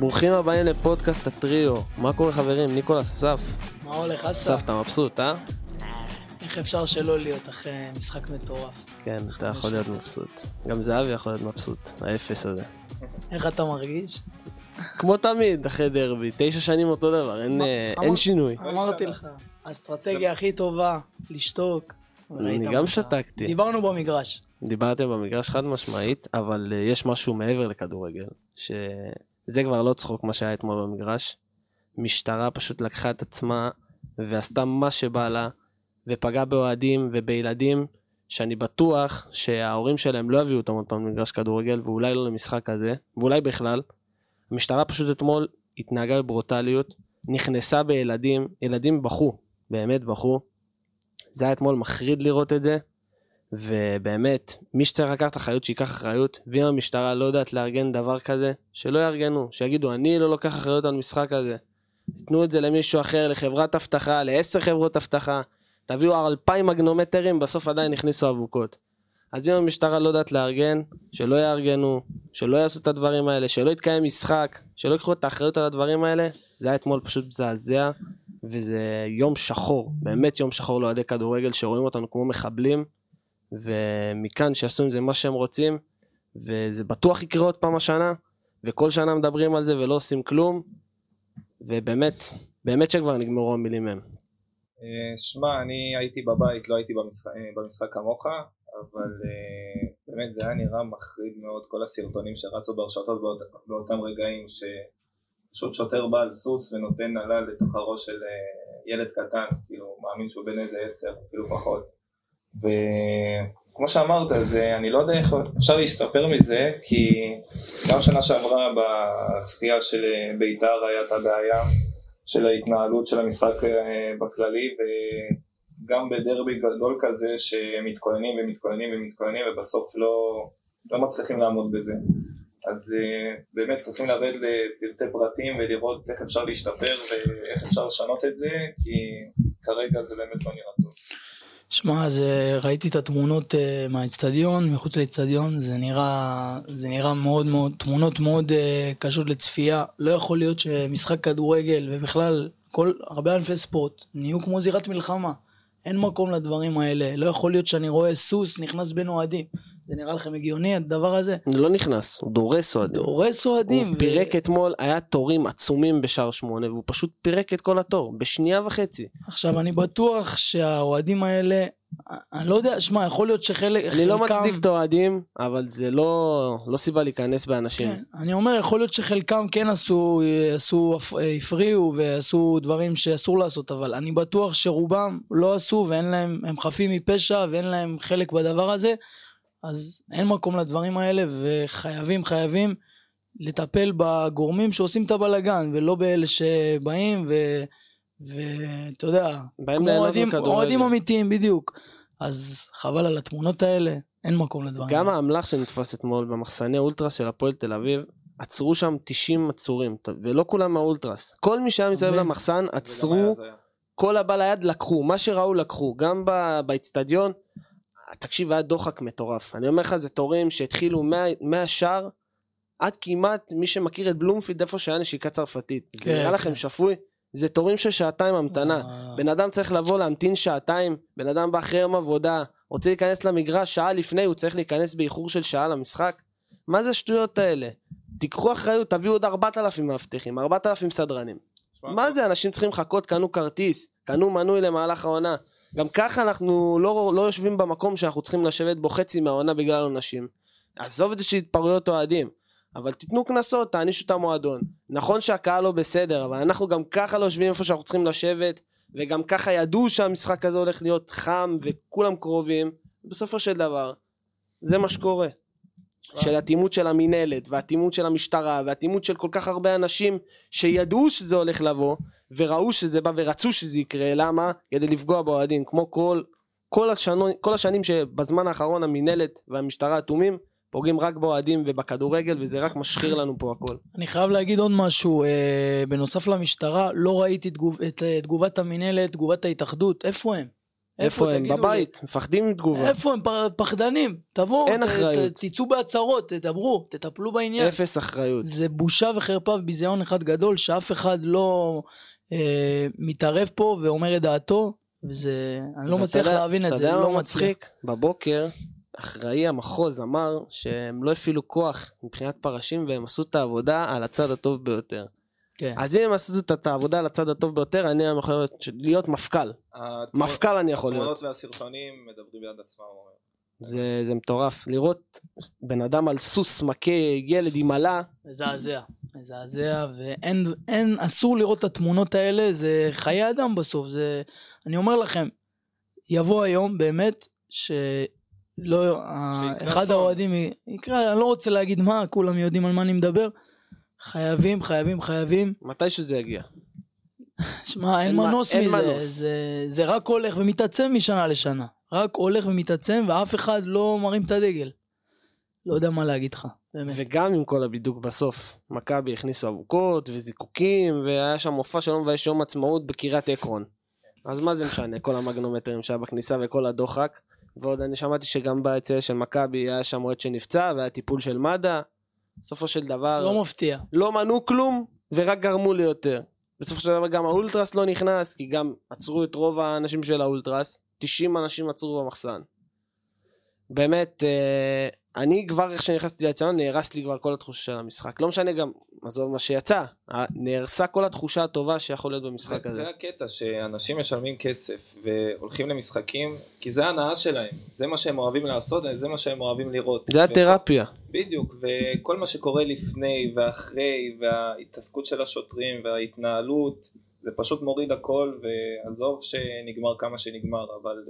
ברוכים הבאים לפודקאסט הטריו. מה קורה חברים? ניקולס אסף. מה הולך, אסף? אסף, אתה מבסוט, אה? איך אפשר שלא להיות אחרי משחק מטורף? כן, אתה יכול להיות מבסוט. גם זהבי יכול להיות מבסוט, האפס הזה. איך אתה מרגיש? כמו תמיד, אחרי דרבי, תשע שנים אותו דבר, אין, אה, שינוי. אמרתי לך, האסטרטגיה הכי טובה, לשתוק. אני גם שתקתי. דיברנו במגרש. דיברתם במגרש חד משמעית, אבל אה, יש משהו מעבר לכדורגל, שזה כבר לא צחוק מה שהיה אתמול במגרש. משטרה פשוט לקחה את עצמה ועשתה מה שבא לה, ופגעה באוהדים ובילדים, שאני בטוח שההורים שלהם לא יביאו אותם עוד פעם למגרש כדורגל, ואולי לא למשחק הזה, ואולי בכלל. המשטרה פשוט אתמול התנהגה בברוטליות, נכנסה בילדים, ילדים בכו, באמת בכו. זה היה אתמול מחריד לראות את זה. ובאמת, מי שצריך לקחת אחריות, שייקח אחריות, ואם המשטרה לא יודעת לארגן דבר כזה, שלא יארגנו, שיגידו, אני לא לוקח אחריות על משחק כזה. תיתנו את זה למישהו אחר, לחברת אבטחה, לעשר חברות אבטחה, תביאו אלפיים מגנומטרים, בסוף עדיין הכניסו אבוקות. אז אם המשטרה לא יודעת לארגן, שלא יארגנו, שלא יעשו את הדברים האלה, שלא יתקיים משחק, שלא ייקחו את האחריות על הדברים האלה, זה היה אתמול פשוט מזעזע, וזה יום שחור, באמת יום שחור לאוהדי כדורגל שרואים אותנו כמו מחבלים, ומכאן שיעשו עם זה מה שהם רוצים, וזה בטוח יקרה עוד פעם השנה, וכל שנה מדברים על זה ולא עושים כלום, ובאמת, באמת שכבר נגמרו המילים מהם. אה, שמע, אני הייתי בבית, לא הייתי במשחק, אה, במשחק כמוך, אבל אה, באמת זה היה נראה מחריד מאוד, כל הסרטונים שרצו ברשתות באות, באותם רגעים, שפשוט שוטר בא על סוס ונותן נעלה לתוך הראש של ילד קטן, כאילו, מאמין שהוא בן איזה עשר, אפילו פחות. וכמו שאמרת, זה, אני לא יודע איך אפשר להשתפר מזה, כי גם שנה שעברה בזכייה של אה, בית"ר היה את הבעיה של ההתנהלות של המשחק אה, בכללי, וגם בדרבי גדול כזה שמתכוננים ומתכוננים ומתכוננים ובסוף לא, לא מצליחים לעמוד בזה. אז אה, באמת צריכים לרדת לפרטי פרטים ולראות איך אפשר להשתפר ואיך אפשר לשנות את זה, כי כרגע זה באמת לא נראה טוב. שמע, ראיתי את התמונות אה, מהאצטדיון, מחוץ לאצטדיון, זה נראה, זה נראה מאוד מאוד, תמונות מאוד אה, קשות לצפייה. לא יכול להיות שמשחק כדורגל ובכלל כל הרבה ענפי ספורט נהיו כמו זירת מלחמה. אין מקום לדברים האלה. לא יכול להיות שאני רואה סוס נכנס בין אוהדים. זה נראה לכם הגיוני הדבר הזה? לא נכנס, הוא דורס אוהדים. הורס אוהדים. הוא ו- פירק אתמול, היה תורים עצומים בשער שמונה, והוא פשוט פירק את כל התור, בשנייה וחצי. עכשיו אני בטוח שהאוהדים האלה, אני לא יודע, שמע, יכול להיות שחלק, אני לא חלקם- מצדיק את האוהדים, אבל זה לא, לא סיבה להיכנס באנשים. כן, אני אומר, יכול להיות שחלקם כן עשו, עשו, הפריעו ועשו דברים שאסור לעשות, אבל אני בטוח שרובם לא עשו ואין להם, הם חפים מפשע ואין להם חלק בדבר הזה, אז אין מקום לדברים האלה וחייבים, חייבים לטפל בגורמים שעושים את הבלגן ולא באלה שבאים ו... ואתה יודע, באים כמו אוהדים, אמיתיים בדיוק. אז חבל על התמונות האלה, אין מקום לדברים גם. האמל"ח שנתפס אתמול במחסני אולטרס של הפועל תל אביב, עצרו שם 90 עצורים, ולא כולם מהאולטרס. כל מי שהיה מסביב. למחסן, עצרו. כל הבא ליד לקחו, מה שראו לקחו, גם ב- באיצטדיון, תקשיב, היה דוחק מטורף. אני אומר לך, זה תורים שהתחילו מה- מהשער עד כמעט, מי שמכיר את בלומפילד, איפה שהיה נשיקה צרפתית. זה כן, נראה לכם כן. שפוי? זה תורים של שעתיים המתנה. אה, בן אדם צריך לבוא להמתין שעתיים, בן אדם בא אחרי יום עבודה, רוצה להיכנס למגרש שעה לפני, הוא צריך להיכנס באיחור של שעה למשחק? מה זה השטויות האלה? תיקחו אחריות, תביאו עוד 4,000 מאבטחים, 4,000 סדרנים. מה זה, אנשים צריכים לחכות, קנו כרטיס, קנו מנוי למהלך העונה. גם ככה אנחנו לא, לא יושבים במקום שאנחנו צריכים לשבת בו חצי מהעונה בגלל עונשים. עזוב את זה שהתפרעויות אוהדים, אבל תיתנו קנסות, תענישו את המועדון. נכון שהקהל לא בסדר, אבל אנחנו גם ככה לא יושבים איפה שאנחנו צריכים לשבת, וגם ככה ידעו שהמשחק הזה הולך להיות חם וכולם קרובים. בסופו של דבר, זה מה שקורה. של אטימות של המינהלת, ואטימות של המשטרה, ואטימות של כל כך הרבה אנשים שידעו שזה הולך לבוא, וראו שזה בא ורצו שזה יקרה, למה? כדי לפגוע באוהדים, כמו כל, כל, השנו, כל השנים שבזמן האחרון המינהלת והמשטרה אטומים, פוגעים רק באוהדים ובכדורגל, וזה רק משחיר לנו פה הכל. אני חייב להגיד עוד משהו, אה, בנוסף למשטרה, לא ראיתי תגוב, את אה, תגובת המינהלת, תגובת ההתאחדות, איפה הם? איפה הם? תגידו לי? בבית, מפחדים מתגובה. איפה הם פחדנים? תבואו, אין ת- אחריות. ת- תצאו בהצהרות, תדברו, תטפלו בעניין. אפס אחריות. זה בושה וחרפה וביזיון אחד גדול שאף אחד לא אה, מתערב פה ואומר את דעתו, וזה, אני לא מצליח יודע- להבין את זה, יודע לא. מצחיק? בבוקר, אחראי המחוז אמר שהם לא הפעילו כוח מבחינת פרשים והם עשו את העבודה על הצד הטוב ביותר. כן. אז אם הם עשו את את העבודה על הצד הטוב ביותר, אני יכול להיות- להיות מפכ"ל. מפכ"ל אני יכול להיות. התמונות והסרטונים מדברים בעד עצמם. זה זה מטורף. לראות בן אדם על סוס מכה ילד עם עלה, מזעזע, מזעזע, ואין, אין, אסור לראות את התמונות האלה, זה חיי אדם בסוף, זה, אני אומר לכם, יבוא היום באמת, שלא, אחד. האוהדים יקרא, אני לא רוצה להגיד מה, כולם יודעים על מה אני מדבר, חייבים, חייבים, חייבים, מתישהו זה יגיע. שמע, אין אין מנוס אין מזה, מנוס. זה, זה רק הולך ומתעצם משנה לשנה, רק הולך ומתעצם, ואף אחד לא מרים את הדגל. לא יודע מה להגיד לך, באמת. וגם עם כל הבידוק בסוף, מכבי הכניסו אבוקות וזיקוקים, והיה שם מופע שלא מבייש יום עצמאות בקריית עקרון. אז מה זה משנה, כל המגנומטרים שהיה בכניסה וכל הדוחק. ועוד אני שמעתי שגם ביציאה של מכבי היה שם אוהד שנפצע, והיה טיפול של מד"א. בסופו של דבר, לא מפתיע. לא מנעו כלום, ורק גרמו לי יותר. בסופו של דבר גם האולטרס לא נכנס, כי גם עצרו את רוב האנשים של האולטרס. 90 אנשים עצרו במחסן. באמת, אה, אני כבר איך שנכנסתי לאציון נהרס לי כבר כל התחושה של המשחק. לא משנה גם, עזוב מה שיצא, נהרסה כל התחושה הטובה שיכול להיות במשחק זה, הזה. זה הקטע, שאנשים משלמים כסף והולכים למשחקים, כי זה ההנאה שלהם, זה מה שהם אוהבים לעשות, זה מה שהם אוהבים לראות. זה התרפיה. בדיוק, וכל מה שקורה לפני ואחרי, וההתעסקות של השוטרים וההתנהלות, זה פשוט מוריד הכל, ועזוב שנגמר כמה שנגמר, אבל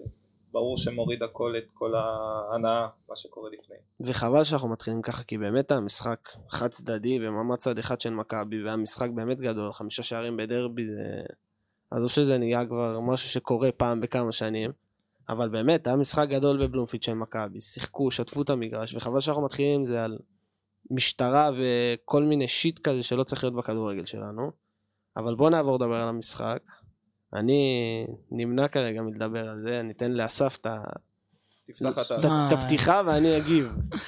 ברור שמוריד הכל את כל ההנאה, מה שקורה לפני. וחבל שאנחנו מתחילים ככה, כי באמת המשחק חד צדדי במעמד צד אחד של מכבי, והמשחק באמת גדול, חמישה שערים בדרבי, זה... עזוב שזה נהיה כבר משהו שקורה פעם בכמה שנים, אבל באמת, היה משחק גדול בבלומפיד של מכבי, שיחקו, שטפו את המגרש, וחבל שאנחנו מתחילים עם זה על משטרה וכל מיני שיט כזה שלא צריך להיות בכדורגל שלנו. אבל בואו נעבור לדבר על המשחק. אני נמנע כרגע מלדבר על זה, אני אתן לאסף את הפתיחה ואני אגיב.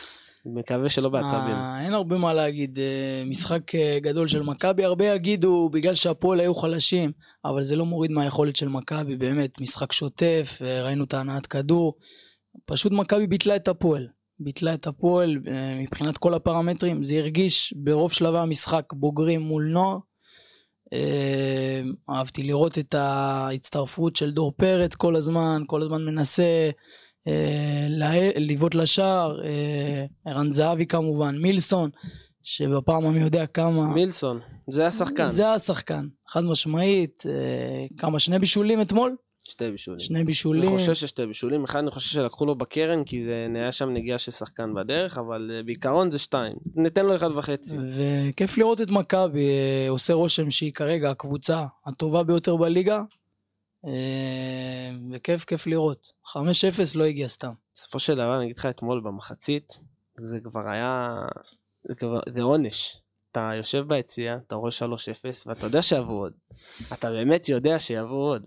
מקווה שלא בעצבים. אה, אין הרבה מה להגיד, אה, משחק אה, גדול של מכבי, הרבה יגידו בגלל שהפועל היו חלשים, אבל זה לא מוריד מהיכולת של מכבי, באמת, משחק שוטף, ראינו את ההנעת כדור, פשוט מכבי ביטלה את הפועל, ביטלה את הפועל מבחינת כל הפרמטרים, זה הרגיש ברוב שלבי המשחק בוגרים מול נוער. אה, אהבתי לראות את ההצטרפות של דור פרץ כל הזמן, כל הזמן מנסה אה, לבעוט לשער, אה, ערן זהבי כמובן, מילסון, שבפעם המי יודע כמה, מילסון, זה השחקן. זה השחקן, חד משמעית, אה, כמה שני בישולים אתמול, שתי בישולים. שני בישולים, אני חושב ששתי בישולים, אחד אני חושב שלקחו לו בקרן כי זה נהיה שם נגיעה של שחקן בדרך, אבל אה, בעיקרון זה שתיים. ניתן לו אחד וחצי. וכיף לראות את מכבי, אה, עושה רושם שהיא כרגע הקבוצה הטובה ביותר בליגה, אה, וכיף כיף לראות, 5-0 לא הגיע סתם. בסופו של דבר אני אגיד לך אתמול במחצית, זה כבר היה, זה, כבר, זה עונש. אתה יושב ביציע, אתה רואה 3-0 ואתה יודע שיבוא עוד. אתה באמת יודע שיבוא עוד.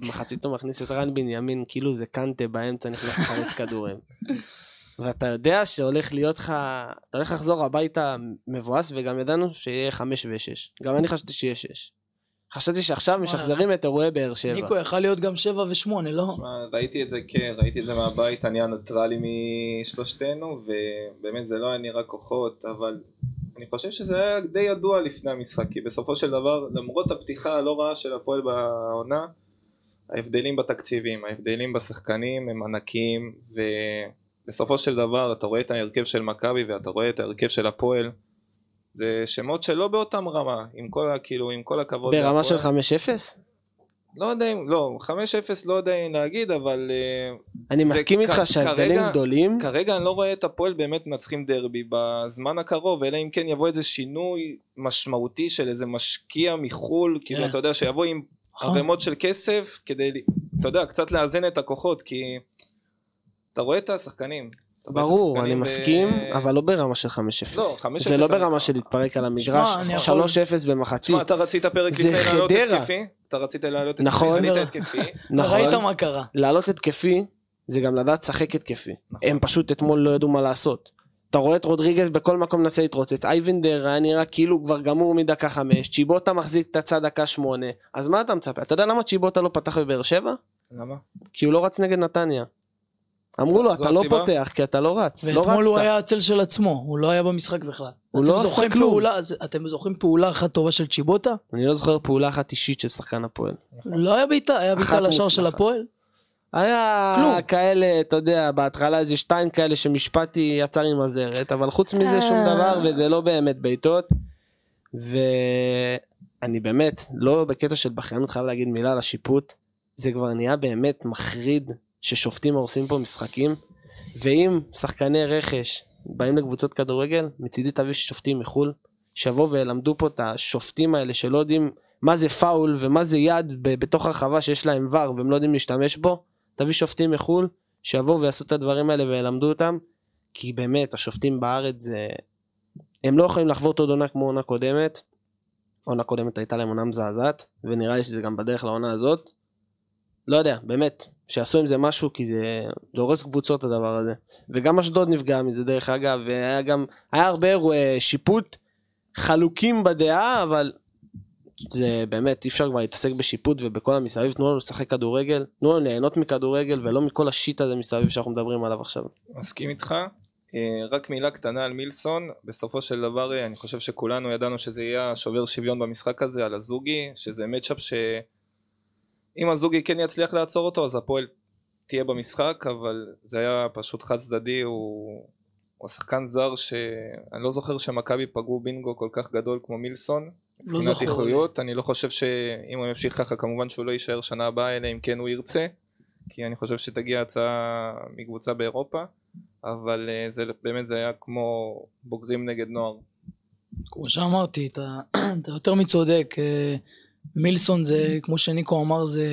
במחצית הוא מכניס את רן בנימין כאילו זה קנטה באמצע נכנס לחלץ כדורים. ואתה יודע שהולך להיות לך, אתה הולך לחזור הביתה מבואס וגם ידענו שיהיה 5 ו-6. גם אני חשבתי שיהיה 6. חשבתי שעכשיו משחזרים את אירועי באר שבע. ניקו יכל להיות גם 7 ו-8, לא? ראיתי את זה, כן, ראיתי את זה מהבית, אני הניטרלי משלושתנו, ובאמת זה לא היה נראה כוחות, אבל אני חושב שזה היה די ידוע לפני המשחק, כי בסופו של דבר, למרות הפתיחה הלא רעה של הפועל בעונה, ההבדלים בתקציבים, ההבדלים בשחקנים הם ענקיים, ובסופו של דבר אתה רואה את ההרכב של מכבי ואתה רואה את ההרכב של הפועל, זה שמות שלא באותם רמה, עם כל, כאילו, עם כל הכבוד. ברמה של להפועל. 5-0? לא יודע אם, לא, 5-0 לא יודע אם להגיד, אבל אה, אני מסכים איתך שההבדלים כרגע- גדולים. כרגע אני לא רואה את הפועל באמת מנצחים דרבי בזמן הקרוב, אלא אם כן יבוא איזה שינוי משמעותי של איזה משקיע מחו"ל, כאילו כן. אתה יודע, שיבוא עם נכון. ערימות של כסף, כדי, אתה יודע, קצת לאזן את הכוחות, כי אתה רואה את השחקנים, ברור, אני ב- מסכים, אבל לא ברמה של 5-0. לא, 5-0 זה לא ברמה של להתפרק על המגרש, שמע, אני יכול- 3-0 במחצית. תשמע, אתה רצית פרק לפני לעלות חדרה. התקפי? אתה רצית לעלות התקפי? נכון. עלית התקפי. נכון, ראית מה קרה. לעלות התקפי זה גם לדעת לשחק התקפי. נכון. הם פשוט אתמול לא ידעו מה לעשות. אתה רואה את רודריגז בכל מקום מנסה להתרוצץ, אייבנדר היה נראה כאילו הוא כבר גמור מדקה חמש, צ'יבוטה מחזיק את הצד דקה שמונה, אז מה אתה מצפה? אתה יודע למה צ'יבוטה לא פתח בבאר שבע? למה? כי הוא לא רץ נגד נתניה. אמרו לו אתה לא? פותח כי אתה לא רץ, לא ואתמול הוא רצת. היה הצל של עצמו, הוא לא היה במשחק בכלל. הוא לא עושה כלום. אתם זוכרים פעולה אחת טובה של צ'יבוטה? אני לא זוכר פעולה אחת אישית של שחקן הפועל. לא היה בעיטה, היה בעיטה לשער של. הפועל. היה כלום. כאלה, אתה יודע, בהתחלה איזה שתיים כאלה שמשפטי יצר עם הזרת, אבל חוץ מזה שום אה. דבר וזה לא באמת בעיטות. ואני באמת, לא בקטע של בכיינות חייב להגיד מילה על השיפוט, זה כבר נהיה באמת מחריד ששופטים הורסים פה משחקים, ואם שחקני רכש באים לקבוצות כדורגל, מצידי תביא שופטים מחו"ל, שיבואו וילמדו פה את השופטים האלה שלא יודעים מה זה פאול ומה זה יד בתוך הרחבה שיש להם ור והם לא יודעים להשתמש בו, תביא שופטים מחו"ל, שיבואו ויעשו את הדברים האלה וילמדו אותם, כי באמת השופטים בארץ זה... הם לא יכולים לחוות עוד עונה כמו עונה קודמת. עונה קודמת הייתה להם עונה מזעזעת, ונראה לי שזה גם בדרך לעונה הזאת. לא יודע, באמת, שיעשו עם זה משהו, כי זה, הורס קבוצות הדבר הזה. וגם אשדוד נפגע מזה דרך אגב, והיה גם, היה הרבה אירועי שיפוט חלוקים בדעה, אבל זה באמת, אי אפשר כבר להתעסק בשיפוט ובכל המסביב, תנו לנו לשחק כדורגל, תנו לנו ליהנות מכדורגל ולא מכל השיט הזה מסביב שאנחנו מדברים עליו עכשיו. מסכים איתך. אה, רק מילה קטנה על מילסון, בסופו של דבר אה, אני חושב שכולנו ידענו שזה יהיה שובר שוויון במשחק הזה על הזוגי, שזה מצ'אפ שאם הזוגי כן יצליח לעצור אותו אז הפועל תהיה במשחק, אבל זה היה פשוט חד צדדי, הוא, הוא שחקן זר שאני לא זוכר שמכבי פגעו בינגו כל כך גדול כמו מילסון. לא זוכר. איכויות, אני לא חושב שאם הוא ימשיך ככה כמובן שהוא לא יישאר שנה הבאה אלא אם כן הוא ירצה כי אני חושב שתגיע הצעה מקבוצה באירופה אבל אה, זה באמת זה היה כמו בוגרים נגד נוער כמו שאמרתי, אתה, אתה יותר מצודק. מילסון זה, כמו שניקו אמר, זה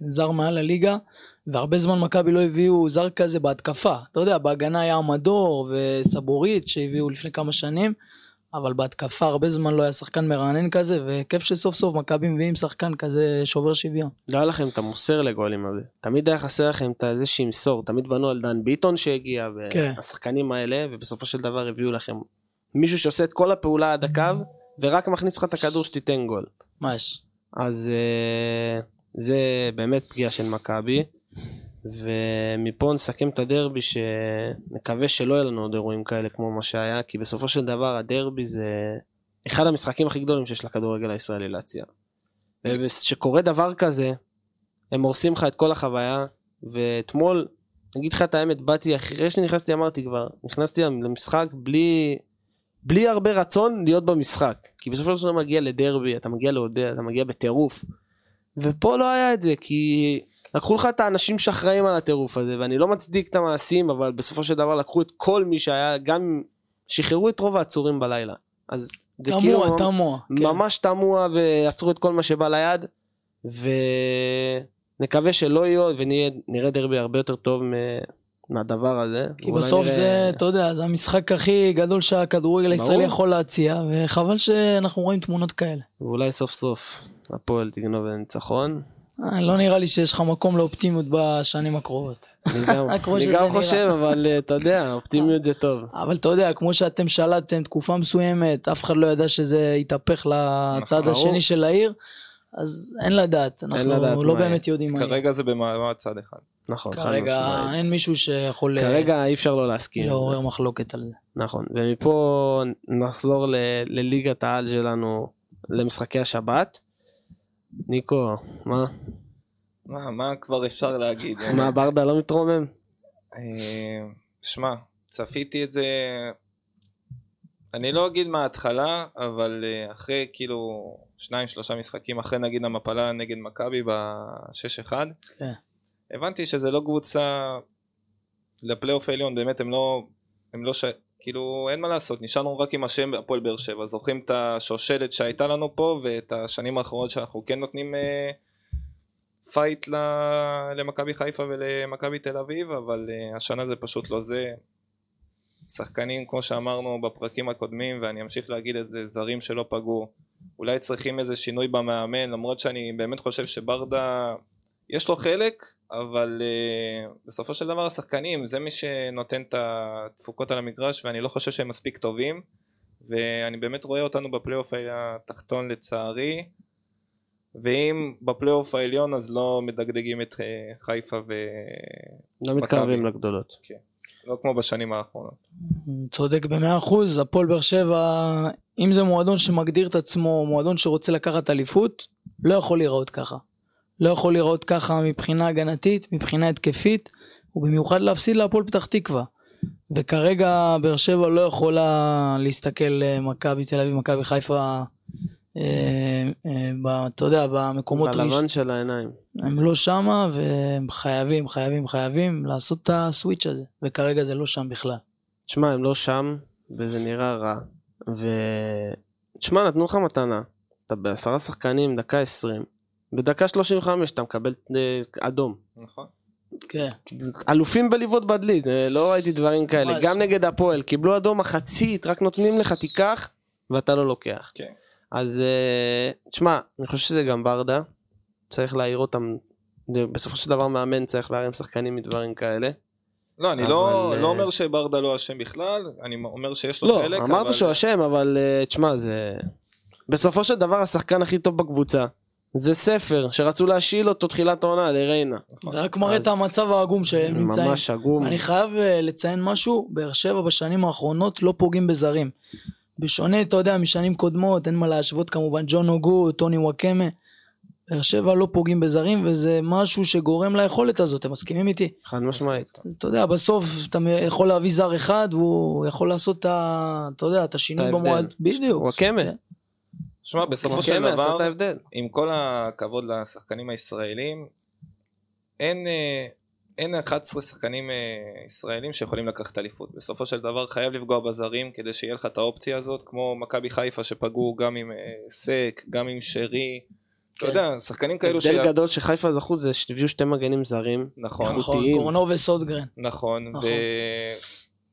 זר מעל הליגה, והרבה זמן מכבי לא הביאו זר כזה בהתקפה. אתה יודע, בהגנה היה המדור וסבורית שהביאו לפני כמה שנים, אבל בהתקפה הרבה זמן לא היה שחקן מרענן כזה, וכיף שסוף סוף מכבי מביאים שחקן כזה שובר שוויון. לא היה לכם את המוסר לגולים הזה. תמיד היה חסר לכם את איזה שימסור. תמיד בנו על דן ביטון שהגיע, כן. והשחקנים האלה, ובסופו של דבר הביאו לכם מישהו שעושה את כל הפעולה עד הקו, ורק מכניס לך את הכדור שתיתן גול. ממש. אז אה, זה באמת פגיעה של מכבי. ומפה נסכם את הדרבי שנקווה שלא יהיה לנו עוד אירועים כאלה כמו מה שהיה כי בסופו של דבר הדרבי זה אחד המשחקים הכי גדולים שיש לכדורגל הישראלי להציע. וכשקורה דבר כזה הם הורסים לך את כל החוויה ואתמול אגיד לך את האמת באתי אחרי שנכנסתי אמרתי כבר נכנסתי למשחק בלי בלי הרבה רצון להיות במשחק כי בסופו של דבר מגיע לדרבי אתה מגיע לעודד אתה מגיע בטירוף ופה לא היה את זה כי לקחו לך את האנשים שאחראים על הטירוף הזה ואני לא מצדיק את המעשים אבל בסופו של דבר לקחו את כל מי שהיה גם שחררו את רוב העצורים בלילה אז זה כאילו תמוה, תמוה. כן. ממש תמוה ועצרו את כל מה שבא ליד ונקווה שלא יהיו ונראה דרבי הרבה יותר טוב מהדבר הזה. כי ואולי בסוף נראה- זה, אתה יודע, זה המשחק הכי גדול שהכדורגל הישראלי. יכול להציע, וחבל שאנחנו רואים תמונות כאלה. ואולי סוף סוף הפועל תגנוב לניצחון. אה, לא נראה לי שיש לך מקום לאופטימיות בשנים הקרובות. אני גם. חושב אבל אה, אתה יודע אופטימיות זה טוב. אבל אתה יודע, כמו שאתם שלטתם תקופה מסוימת, אף אחד לא ידע שזה יתהפך לצד. השני של העיר, אז אין לדעת, אנחנו לא. באמת יודעים מה יהיה. כרגע זה במעמד צד אחד נכון. חד כרגע. אין מישהו שיכול אה, כרגע אי אפשר לא להסכים. לעורר מחלוקת על זה. נכון ומפה נחזור ל- לליגת העל שלנו למשחקי השבת. ניקו מה מה, מה כבר אפשר להגיד מה ברדה לא מתרומם? אה, שמע צפיתי את זה אני לא אגיד מההתחלה אבל אה, אחרי כאילו שניים שלושה משחקים אחרי נגיד המפלה נגד מכבי ב-6-1 כן. הבנתי שזה לא קבוצה לפלייאוף העליון באמת הם לא הם לא ש... כאילו אין מה לעשות נשארנו רק עם השם הפועל באר שבע זוכרים את השושלת שהייתה לנו פה ואת השנים האחרונות שאנחנו כן נותנים אה, פייט ל... למכבי חיפה ולמכבי תל אביב אבל אה, השנה זה פשוט לא זה שחקנים, כמו שאמרנו בפרקים הקודמים, ואני אמשיך להגיד את זה, זרים שלא פגעו. אולי צריכים איזה שינוי במאמן, למרות שאני באמת חושב שברדה, יש לו חלק, אבל uh, בסופו של דבר השחקנים, זה מי שנותן את התפוקות על המגרש, ואני לא חושב שהם מספיק טובים. ואני באמת רואה אותנו בפלייאוף התחתון לצערי ואם בפלייאוף העליון אז לא מדגדגים את אה, חיפה ו... לא מתקרבים לגדולות. כן. לא כמו בשנים האחרונות. צודק במאה אחוז, הפועל באר שבע, אם זה מועדון שמגדיר את עצמו, מועדון שרוצה לקחת אליפות, לא יכול להיראות ככה. לא יכול להיראות ככה מבחינה הגנתית, מבחינה התקפית, ובמיוחד להפסיד להפועל פתח תקווה. וכרגע באר שבע לא יכולה להסתכל אה, מכבי תל אביב, מכבי חיפה, אה, אה, אתה יודע, במקומות... בלבן של העיניים. הם לא שמה, והם חייבים, חייבים, חייבים לעשות את הסוויץ' הזה, וכרגע זה לא שם בכלל. תשמע, הם לא שם, וזה נראה רע. ו... תשמע, נתנו לך מתנה. אתה בעשרה שחקנים, דקה עשרים. בדקה שלושים וחמש אתה מקבל אדום. נכון. כן. אלופים בלבעוט בדלית, אה, לא ראיתי דברים כאלה. ממש. גם נגד הפועל, קיבלו אדום מחצית, רק נותנים לך תיקח, ואתה לא לוקח. כן. אז uh, תשמע, אני חושב שזה גם ברדה, צריך להעיר אותם, בסופו של דבר מאמן צריך להרים שחקנים מדברים כאלה. לא, אני לא, אבל, לא, לא אומר שברדה לא אשם בכלל, אני אומר שיש לו לא, חלק. לא, אמרת אבל... שהוא אשם, אבל תשמע, זה... בסופו של דבר השחקן הכי טוב בקבוצה. זה ספר שרצו להשיל אותו תחילת העונה לריינה. זה רק מראה את המצב העגום שהם נמצאים. ממש עגום. אני חייב אה, לציין משהו, באר שבע בשנים האחרונות לא פוגעים בזרים. בשונה, אתה יודע, משנים קודמות, אין מה להשוות כמובן, ג'ון אוגו, טוני וואקמה. באר שבע לא פוגעים בזרים, וזה משהו שגורם ליכולת הזאת, אתם מסכימים איתי? חד משמעית. אתה יודע, בסוף אתה יכול להביא זר אחד, והוא יכול לעשות את ה... אתה יודע, את השינוי במועד. בדיוק. וואקמה. כן. שמע, בסופו של דבר, עם כל הכבוד לשחקנים הישראלים, אין, אה, אין 11 שחקנים אה, ישראלים שיכולים לקחת אליפות. בסופו של דבר חייב לפגוע בזרים כדי שיהיה לך את האופציה הזאת, כמו מכבי חיפה שפגעו גם עם אה, סק, גם עם שרי. אתה כן. יודע, שחקנים כאלו ש... הבדל גדול שחיפה זכו זה שהביאו שתי מגנים זרים. נכון. נכון, קורנו וסודגרן. נכון, נכון.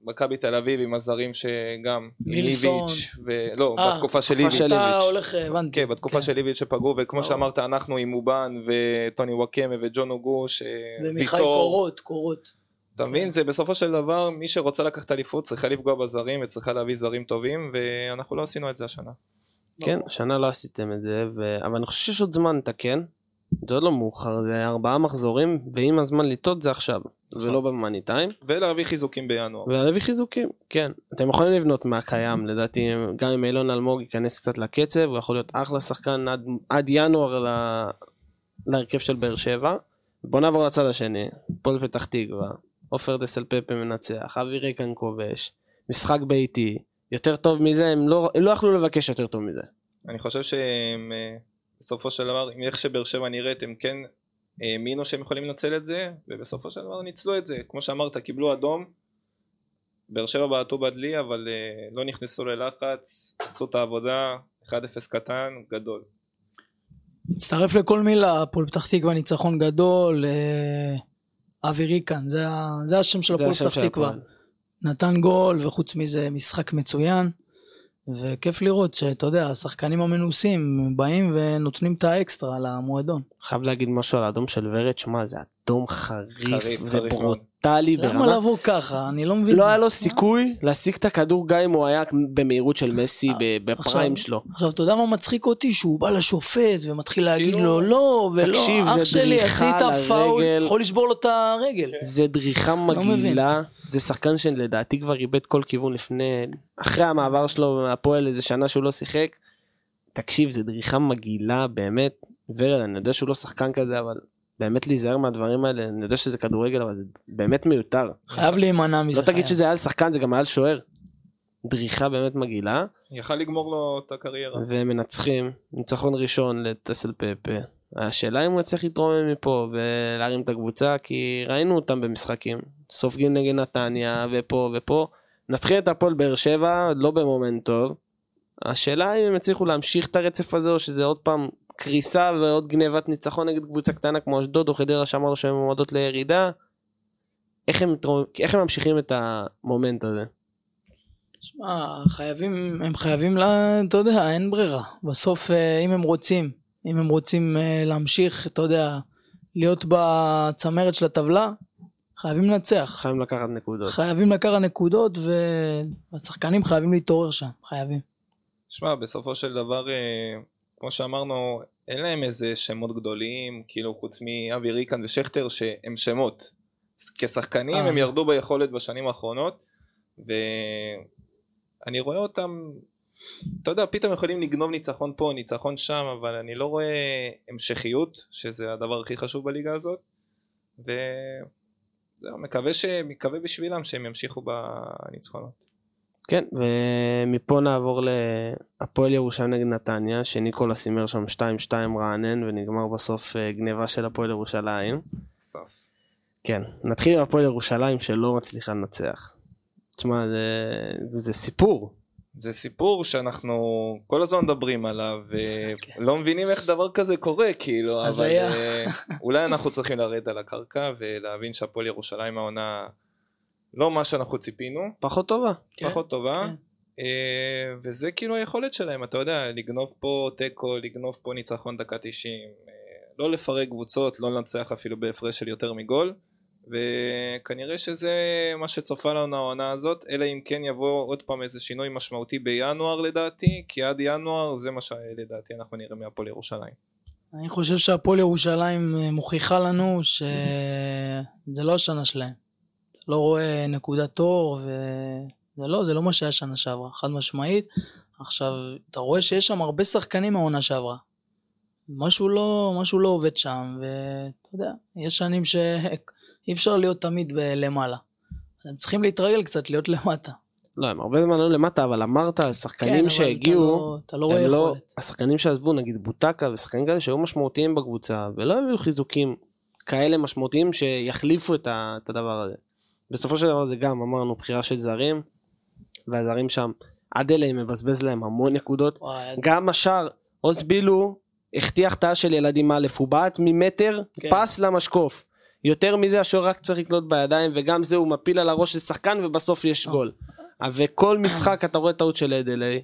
מכבי תל אביב עם הזרים שגם, ליביץ', ולא, אה, בתקופה של ליביץ'. אתה הולך, הבנתי. כן, בתקופה כן. של ליביץ' שפגעו, וכמו שאמרת, אנחנו עם מובן וטוני וואקמה וג'ון אוגוש, ומיכאי קורות, קורות. אתה מבין? זה בסופו של דבר, מי שרוצה לקחת אליפות צריכה לפגוע בזרים וצריכה להביא זרים טובים, ואנחנו לא עשינו את זה השנה. כן, השנה לא עשיתם את זה, אבל אני חושב שיש עוד זמן לתקן. זה עוד לא מאוחר, זה ארבעה מחזורים, ואם הזמן לטעות זה עכשיו, נכון. ולא במאני טיים. ולהביא חיזוקים בינואר. ולהביא חיזוקים, כן. אתם יכולים לבנות מהקיים, לדעתי, גם אם אילון אלמוג ייכנס קצת לקצב, הוא יכול להיות אחלה שחקן עד, עד ינואר ל... להרכב של באר שבע. בוא נעבור לצד השני, פועל פתח תקווה, עופר דסל פפה מנצח, אבי ריקן כובש, משחק ביתי, יותר טוב מזה, הם לא, הם לא יכלו לבקש יותר טוב מזה. אני חושב שהם... אה, בסופו של דבר, עם איך שבאר שבע נראית, הם כן האמינו שהם יכולים לנצל את זה, ובסופו של דבר ניצלו את זה. כמו שאמרת, קיבלו אדום, באר שבע בעטו בדלי, אבל uh, לא נכנסו ללחץ, עשו את העבודה, 1-0 קטן, גדול. מצטרף לכל מילה, הפועל פתח תקווה ניצחון גדול, אה, אבי ריקן, זה, זה השם של הפועל פתח תקווה. נתן גול, וחוץ מזה משחק מצוין. וכיף לראות שאתה יודע, השחקנים המנוסים באים ונותנים את האקסטרה למועדון. חייב להגיד משהו על האדום של ורד, שמע, זה אדום חריף וברוטלי ברמה. למה לבוא ככה? אני לא מבין. לא היה לו סיכוי להשיג את הכדור גם אם הוא היה במהירות של מסי אה, בפריים שלו. עכשיו, אתה יודע מה מצחיק אותי? שהוא בא לשופט ומתחיל להגיד כאילו- לו לא, ולא, אח שלי, עשית פאול, יכול לשבור לו את הרגל. זה דריכה לא מגעילה. זה שחקן שלדעתי כבר איבד כל כיוון לפני, אחרי המעבר שלו מהפועל איזה שנה שהוא לא שיחק. תקשיב, זה דריכה מגעילה באמת. ורד, אני יודע שהוא לא שחקן כזה, אבל באמת להיזהר מהדברים האלה, אני יודע שזה כדורגל, אבל זה באמת מיותר. חייב להימנע מזה. לא תגיד שזה היה על שחקן, זה גם היה על שוער. דריכה באמת מגעילה. יכל לגמור לו את הקריירה. ומנצחים, ניצחון ראשון לטסל פפה. השאלה אם הוא יצליח להתרומם מפה ולהרים את הקבוצה, כי ראינו אותם במשחקים. סופגים נגד נתניה ופה ופה. נתחיל את הפועל באר שבע, לא במומנט טוב. השאלה אם הם יצליחו להמשיך את הרצף הזה או שזה עוד פעם קריסה ועוד גנבת ניצחון נגד קבוצה קטנה כמו אשדוד או חדרה שאמרנו שהן מועמדות לירידה. איך הם, איך הם ממשיכים את המומנט הזה? שמע, חייבים, הם חייבים, לה, אתה יודע, אין ברירה. בסוף, אה, אם הם רוצים, אם הם רוצים אה, להמשיך, אתה יודע, להיות בצמרת של הטבלה, חייבים לנצח. חייבים לקחת נקודות. חייבים לקחת נקודות, והשחקנים חייבים להתעורר שם, חייבים. שמע, בסופו של דבר, אה, כמו שאמרנו, אין להם איזה שמות גדולים, כאילו חוץ מאבי ריקן ושכטר שהם שמות. כשחקנים אה. הם ירדו ביכולת בשנים האחרונות, ואני רואה אותם, אתה יודע, פתאום יכולים לגנוב ניצחון פה, ניצחון שם, אבל אני לא רואה המשכיות, שזה הדבר הכי חשוב בליגה הזאת, מקווה, ש... מקווה בשבילם שהם ימשיכו בניצחונות. כן, ומפה נעבור להפועל ירושלים נגד נתניה, שניקולס הימר שם 2-2 רענן, ונגמר בסוף אה, גניבה של הפועל ירושלים. סוף. כן, נתחיל עם הפועל ירושלים שלא מצליחה לנצח. תשמע, זה, זה סיפור. זה סיפור שאנחנו כל הזמן מדברים עליו כן. ולא מבינים איך דבר כזה קורה כאילו אבל. אה, אולי אנחנו צריכים לרדת על הקרקע ולהבין שהפועל ירושלים העונה לא מה שאנחנו ציפינו פחות טובה. כן, פחות טובה כן. אה, וזה כאילו היכולת שלהם אתה יודע לגנוב פה תיקו לגנוב פה ניצחון דקה 90 אה, לא לפרק קבוצות לא לנצח אפילו בהפרש של יותר מגול וכנראה שזה מה שצופה לנו העונה הזאת אלא אם כן יבוא עוד פעם איזה שינוי משמעותי בינואר לדעתי כי עד ינואר זה מה שלדעתי אנחנו נראה מהפועל ירושלים אני חושב שהפועל ירושלים אה, מוכיחה לנו שזה לא השנה שלהם. לא רואה נקודת אור, וזה לא, זה לא מה שהיה שנה שעברה, חד משמעית. עכשיו, אתה רואה שיש שם הרבה שחקנים מהעונה שעברה. משהו לא, משהו לא עובד שם, ואתה יודע, יש שנים שאי אפשר להיות תמיד למעלה. הם צריכים להתרגל קצת, להיות למטה. לא, הם הרבה זמן היו למטה, אבל אמרת, כן, שחקנים אבל שהגיעו, אתה לא, אתה לא הם לא. השחקנים שעזבו, נגיד בוטקה ושחקנים כאלה שהיו משמעותיים בקבוצה, ולא הביאו חיזוקים כאלה משמעותיים שיחליפו את, ה, את הדבר הזה. בסופו של דבר זה גם, אמרנו, בחירה של זרים, והזרים שם, עד אלה מבזבז להם המון נקודות. וואי, גם השאר, עוז בילו החטיח תא של ילדים א', הוא בעט ממטר, כן. פס למשקוף. יותר מזה השוער רק צריך לקלוט בידיים, וגם זה הוא מפיל על הראש של שחקן ובסוף יש אה. גול. וכל משחק אתה רואה טעות של אדלי,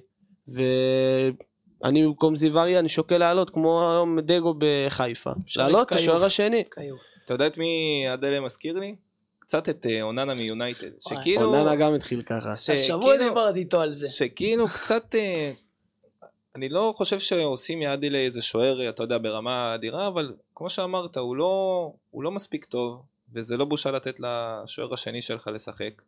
ואני במקום זיו אריה אני שוקל לעלות כמו היום דגו בחיפה. לעלות את. השוער השני. אתה יודע את מי אדלה מזכיר לי? קצת את אה, אוננה מיונייטד שכאילו אוננה גם התחיל ככה. השבוע דיברתי איתו על זה. שכאילו קצת אה, אני לא חושב שעושים מאדילה איזה שוער אתה יודע ברמה אדירה אבל כמו שאמרת הוא לא הוא לא מספיק טוב וזה לא בושה לתת לשוער השני שלך לשחק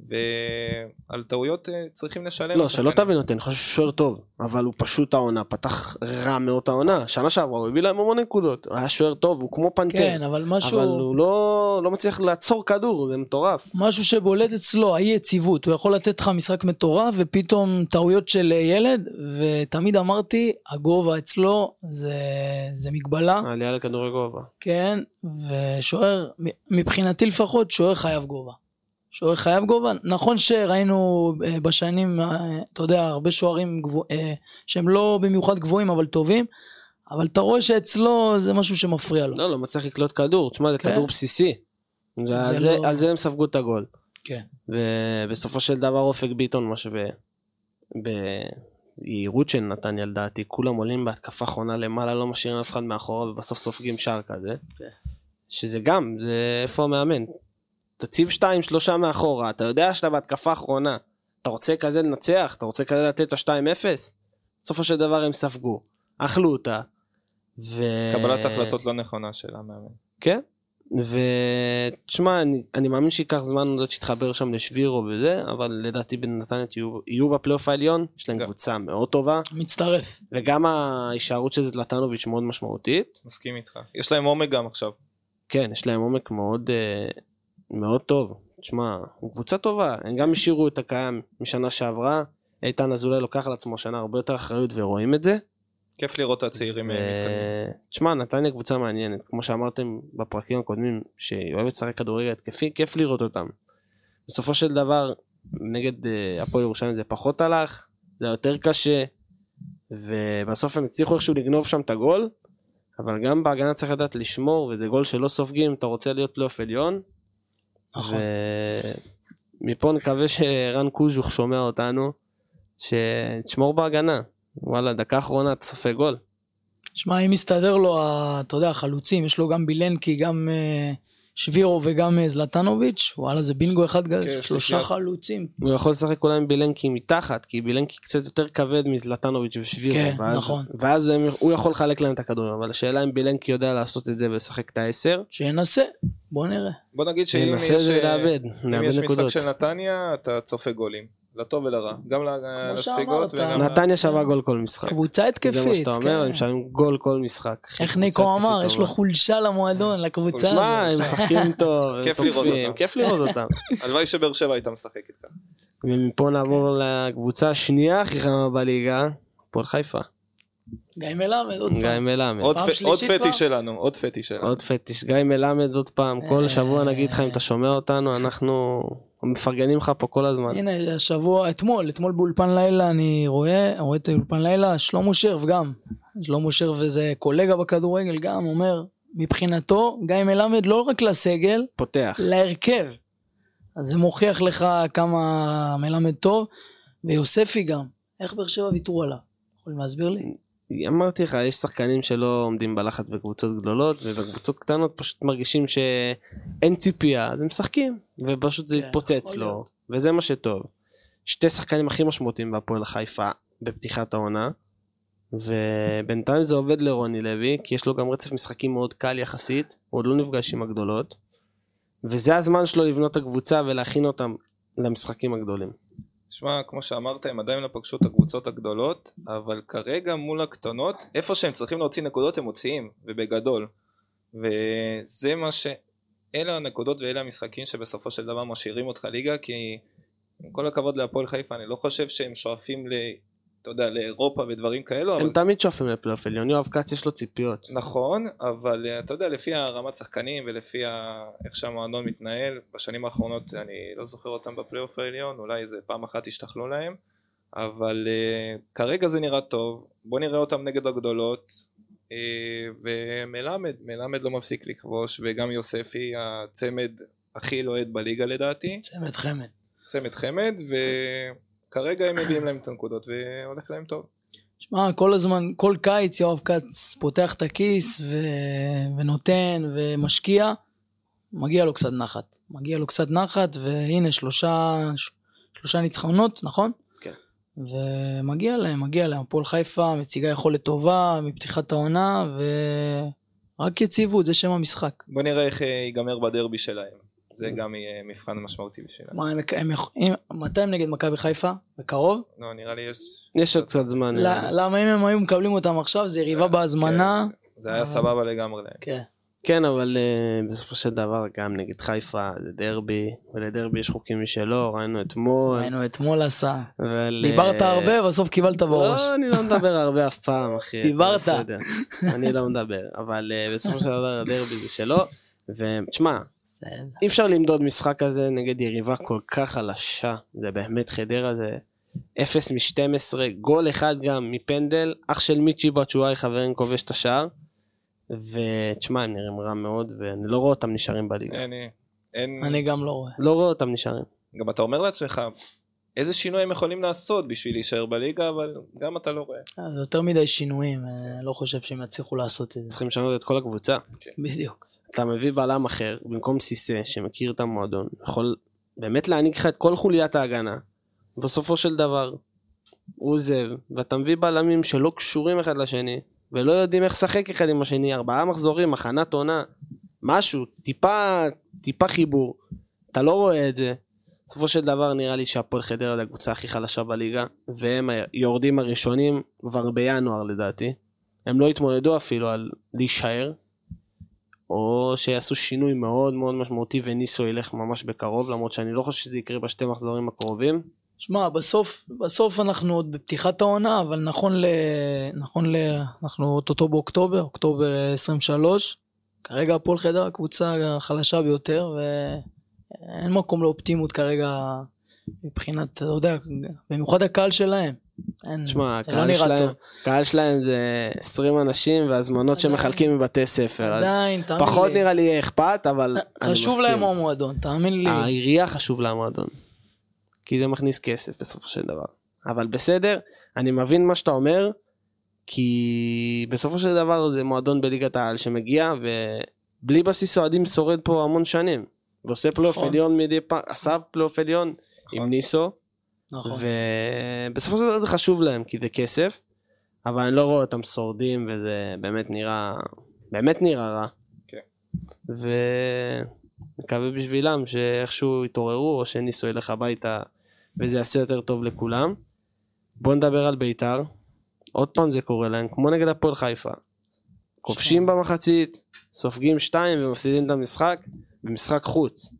ועל טעויות אה, צריכים לשלם לא. שלא תבין אותי, אני חושב שהוא שוער טוב, אבל הוא פשוט העונה, פתח רע מאוד העונה. שנה שעברה הוא הביא להם המון נקודות, הוא היה שוער טוב, הוא כמו פנתר. כן, אבל משהו... אבל הוא לא, לא מצליח לעצור כדור, זה מטורף. משהו שבולט אצלו, האי יציבות, הוא יכול לתת לך משחק מטורף ופתאום טעויות של ילד, ותמיד אמרתי, הגובה אצלו זה, זה מגבלה, העלייה לכדורי גובה. כן, ושוער, מבחינתי לפחות, שוער חייב גובה. שוער חייב גובה, נכון שראינו אה, בשנים, אה, אתה יודע, הרבה שוערים גבוה, אה, שהם לא במיוחד גבוהים אבל טובים, אבל אתה רואה שאצלו זה משהו שמפריע לו. לא, לא מצליח לקלוט כדור, תשמע, זה כן. כדור בסיסי. זה, זה על, זה, לא- על זה הם ספגו את הגול. כן. ובסופו של דבר אופק ביטון משווה ביהירות של נתניה לדעתי, כולם עולים בהתקפה אחרונה למעלה, לא משאירים אף אחד מאחורה ובסוף סופגים שער כזה. כן. שזה גם, זה איפה המאמן. תציב שתיים שלושה מאחורה, אתה יודע שאתה בהתקפה האחרונה, אתה רוצה כזה לנצח, אתה רוצה כזה לתת את ה-2-0, בסופו של דבר הם ספגו, אכלו אותה. ו... קבלת החלטות לא נכונה של המאמן. כן, ותשמע, אני, אני מאמין שייקח זמן עוד שיתחבר שם לשבירו וזה, אבל לדעתי בנתניה יהיו, יהיו בפלייאוף העליון, יש להם גם. קבוצה מאוד טובה, מצטרף. וגם ההישארות של זלטנוביץ' מאוד משמעותית. מסכים איתך. יש להם עומק גם עכשיו. כן, יש להם עומק מאוד, אה, מאוד טוב. תשמע, קבוצה טובה, הם גם השאירו את הקיים משנה שעברה, איתן אזולאי לוקח על עצמו שנה הרבה יותר אחריות ורואים את זה. כיף לראות את הצעירים אה, מתקדמים ו- תשמע, נתניה קבוצה מעניינת, כמו שאמרתם בפרקים הקודמים, שהיא אוהבת לשחק כדורגל התקפי, כיף לראות אותם. בסופו של דבר, נגד אה, הפועל ירושלים זה פחות הלך, זה יותר קשה, ובסוף הם הצליחו איכשהו לגנוב שם את הגול, אבל גם בהגנה צריך לדעת לשמור, וזה גול שלא סופגים, אתה רוצה להיות פלייאוף עליון, נכון. מפה נקווה שרן קוז'וך שומע אותנו, שתשמור בהגנה. וואלה, דקה אחרונה אתה סופג גול. שמע, אם מסתדר לו, אתה יודע, החלוצים, יש לו גם בילנקי, גם אה, שבירו וגם אה, זלטנוביץ', וואלה, זה בינגו אחד, גדול, כן, שלושה. חלוצים. הוא יכול לשחק אולי עם בילנקי מתחת, כי בילנקי קצת יותר כבד מזלטנוביץ' ושבירו. כן, ואז, נכון. ואז הם, הוא יכול לחלק להם את הכדורים, אבל השאלה אם בילנקי יודע לעשות את זה ולשחק את העשר, שינסה, בוא נראה. בוא נגיד שאם יש, אה, אם יש. משחק של נתניה, אתה צופה גולים. לטוב ולרע. גם לספיגות. וגם... נתניה שווה גול כל משחק. קבוצה זה התקפית, מה שאתה אומר, כן. הם משלמים גול כל משחק. איך ניקו אמר, יש לו. חולשה למועדון, לקבוצה שמע, הם הזאת. משחקים טוב, הם כיף לראות תוקפים, אותם. כיף לראות אותם. הלוואי שבאר שבע הייתה משחקת ככה. ומפה נעבור לקבוצה השנייה הכי חמה בליגה, הפועל חיפה. גיא מלמד, עוד גיא פעם. מלמד. עוד? פטיש שלנו, עוד פטיש שלנו. עוד פטיש, גיא מלמד עוד פעם, כל אה. שבוע נגיד לך אם אתה שומע אותנו, אנחנו מפרגנים לך פה כל הזמן. הנה, השבוע, אתמול, אתמול באולפן לילה אני רואה, רואה את אולפן לילה, שלמה שרף גם. שלמה שרף זה קולגה בכדורגל גם, אומר, מבחינתו, גיא מלמד לא רק לסגל, פותח. להרכב. אז זה מוכיח לך כמה מלמד טוב, ויוספי גם. איך באר שבע ויתרו עליו? יכולים להסביר לי? אמרתי לך, יש שחקנים שלא עומדים בלחץ בקבוצות גדולות, ובקבוצות קטנות פשוט מרגישים שאין ציפייה, אז הם משחקים, ופשוט זה כן, יתפוצץ יכול לו. וזה מה שטוב. שתי שחקנים הכי משמעותיים בהפועל חיפה בפתיחת העונה, ובינתיים זה עובד לרוני לוי, כי יש לו גם רצף משחקים מאוד קל יחסית, הוא עוד לא נפגש עם הגדולות, וזה הזמן שלו לבנות את הקבוצה ולהכין אותם למשחקים הגדולים. שמע, כמו שאמרת, הם עדיין לא פגשו את הקבוצות הגדולות, אבל כרגע מול הקטנות, איפה שהם צריכים להוציא נקודות הם מוציאים, ובגדול. וזה מה ש... אלה הנקודות ואלה המשחקים שבסופו של דבר משאירים אותך ליגה, כי עם כל הכבוד להפועל חיפה, אני לא חושב שהם שואפים ל... אתה יודע, לאירופה ודברים כאלו, אבל... הם תמיד שואפים לפלייאוף עליון, יואב כץ יש לו ציפיות. נכון, אבל אה, אתה יודע, לפי הרמת שחקנים ולפי ה... איך שהמועדון מתנהל, בשנים האחרונות אני לא זוכר אותם בפלייאוף העליון, אולי איזה פעם אחת השתכלו להם, אבל uh, כרגע זה נראה טוב, בוא נראה אותם נגד הגדולות, uh, ומלמד, מלמד לא מפסיק לכבוש, וגם יוספי, הצמד הכי לוהד בליגה לדעתי, צמד חמד. צמד חמד, וכרגע הם מביאים להם את הנקודות והולך להם טוב. שמע, כל הזמן, כל קיץ יואב כץ פותח את הכיס ו... ונותן ומשקיע, מגיע לו קצת נחת. מגיע לו קצת נחת, והנה שלושה, שלושה ניצחונות, נכון? כן. ומגיע להם, מגיע להם. הפועל חיפה מציגה יכולת טובה מפתיחת העונה, ורק יציבות, זה שם המשחק. בוא נראה איך אה, ייגמר בדרבי שלהם. זה גם יהיה מבחן משמעותי בשבילם. מה, הם, הם, מתי הם נגד מכבי חיפה? בקרוב? לא, נראה לי יש... יש עוד קצת זמן. ל- למה אם הם היו מקבלים אותם עכשיו, זה יריבה בהזמנה. זה היה אבל- סבבה לגמרי להם. כן. כן, אבל uh, בסופו של דבר גם נגד חיפה זה דרבי, ולדרבי יש חוקים משלו, ראינו אתמול. ראינו אתמול עשה. דיברת אה, הרבה, בסוף קיבלת בראש. לא, אני לא מדבר הרבה אף פעם, אחי. דיברת. אני לא מדבר, אבל uh, בסופו של דבר הדרבי זה שלו. ותשמע. אי אפשר למדוד משחק כזה נגד יריבה כל כך חלשה, זה באמת חדרה, זה 0 מ-12, גול אחד גם מפנדל, אח של מיצ'י בצ'ואי חברים כובש את השער. ותשמע, הם נראים רע מאוד, ואני לא רואה אותם נשארים בליגה. אין, אין, אני גם לא רואה. לא רואה אותם נשארים. גם אתה אומר לעצמך, איזה שינוי הם יכולים לעשות בשביל להישאר בליגה, אבל גם אתה לא רואה. אה, זה יותר מדי שינויים, אה, לא חושב שהם יצליחו לעשות את זה. צריכים לשנות את כל הקבוצה. בדיוק. אתה מביא בלם אחר במקום סיסא שמכיר את המועדון, יכול באמת להעניק לך את כל חוליית ההגנה. בסופו של דבר, הוא עוזב, ואתה מביא בלמים שלא קשורים אחד לשני, ולא יודעים איך לשחק אחד עם השני, ארבעה מחזורים, הכנת עונה, משהו, טיפה, טיפה חיבור. אתה לא רואה את זה. בסופו של דבר נראה לי שהפועל חדרה זה הקבוצה הכי חלשה בליגה, והם היורדים הראשונים כבר בינואר לדעתי. הם לא התמודדו אפילו על להישאר, או שיעשו שינוי מאוד מאוד משמעותי וניסו ילך ממש בקרוב, למרות שאני לא חושב שזה יקרה בשתי מחזורים הקרובים. שמע, בסוף, בסוף אנחנו עוד בפתיחת העונה, אבל נכון ל... נכון ל... אנחנו אוטוטו באוקטובר, אוקטובר אה, 23. כרגע הפועל חדרה הקבוצה החלשה ביותר, ואין מקום לאופטימות כרגע מבחינת, אתה יודע, במיוחד הקהל שלהם. תשמע, לא הקהל נראה שלהם. הקהל שלהם זה 20 אנשים והזמנות עדיין. שמחלקים מבתי ספר. עדיין, תאמין לי. פחות נראה לי יהיה אכפת, אבל אני חשוב מסכים. להם המועדון, תאמין לי. העירייה חשוב לה המועדון. כי זה מכניס כסף בסופו של דבר. אבל בסדר, אני מבין מה שאתה אומר, כי בסופו של דבר זה מועדון בליגת העל שמגיע ובלי בסיס אוהדים שורד פה המון שנים. ועושה פלייאוף נכון. עליון מדי פעם, עשה פלייאוף עליון נכון. עם ניסו, נכון. ובסופו של דבר זה חשוב להם כי זה כסף, אבל אני לא רואה אותם שורדים וזה באמת נראה, באמת נראה רע. כן. ונקווה בשבילם שאיכשהו יתעוררו או שניסו ילך הביתה וזה יעשה יותר טוב לכולם. בוא נדבר על בית"ר. עוד פעם זה קורה להם, כמו נגד הפועל חיפה. כובשים במחצית, סופגים שתיים ומפסידים את המשחק, במשחק חוץ.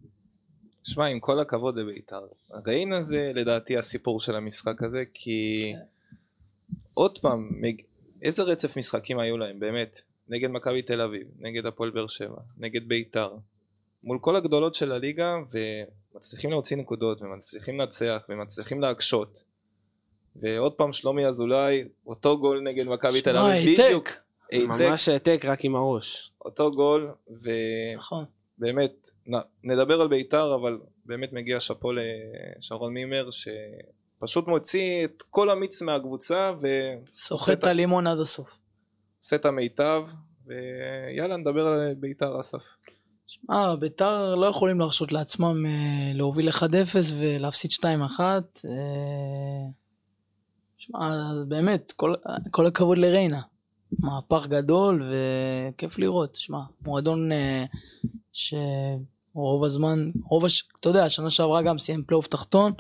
שמע, עם כל הכבוד לבית"ר, ריינה זה לדעתי הסיפור של המשחק הזה, כי עוד פעם, מג... איזה רצף משחקים היו להם, באמת, נגד מכבי תל אביב, נגד הפועל באר שבע, נגד בית"ר, מול כל הגדולות של הליגה, ומצליחים להוציא נקודות, ומצליחים לנצח, ומצליחים להקשות. ועוד פעם שלומי אזולאי, אותו גול נגד מכבי תל שמע, אביב, בדיוק, העתק. העתק, ממש העתק רק עם הראש. אותו גול, ו... נכון. באמת, נדבר על בית"ר, אבל באמת מגיע שאפו לשרון מימר, שפשוט מוציא את כל המיץ מהקבוצה סוחט את הלימון עד הסוף. ועושה את המיטב, ויאללה, נדבר על בית"ר אסף. שמע, ביתר לא יכולים להרשות לעצמם אה, להוביל 1-0 ולהפסיד 2-1. אה, שמע, אז באמת, כל, כל הכבוד לריינה. מהפך גדול וכיף לראות. שמע, מועדון אה, שרוב הזמן, רוב הש... אתה יודע, שנה שעברה גם סיים פלייאוף תחתון,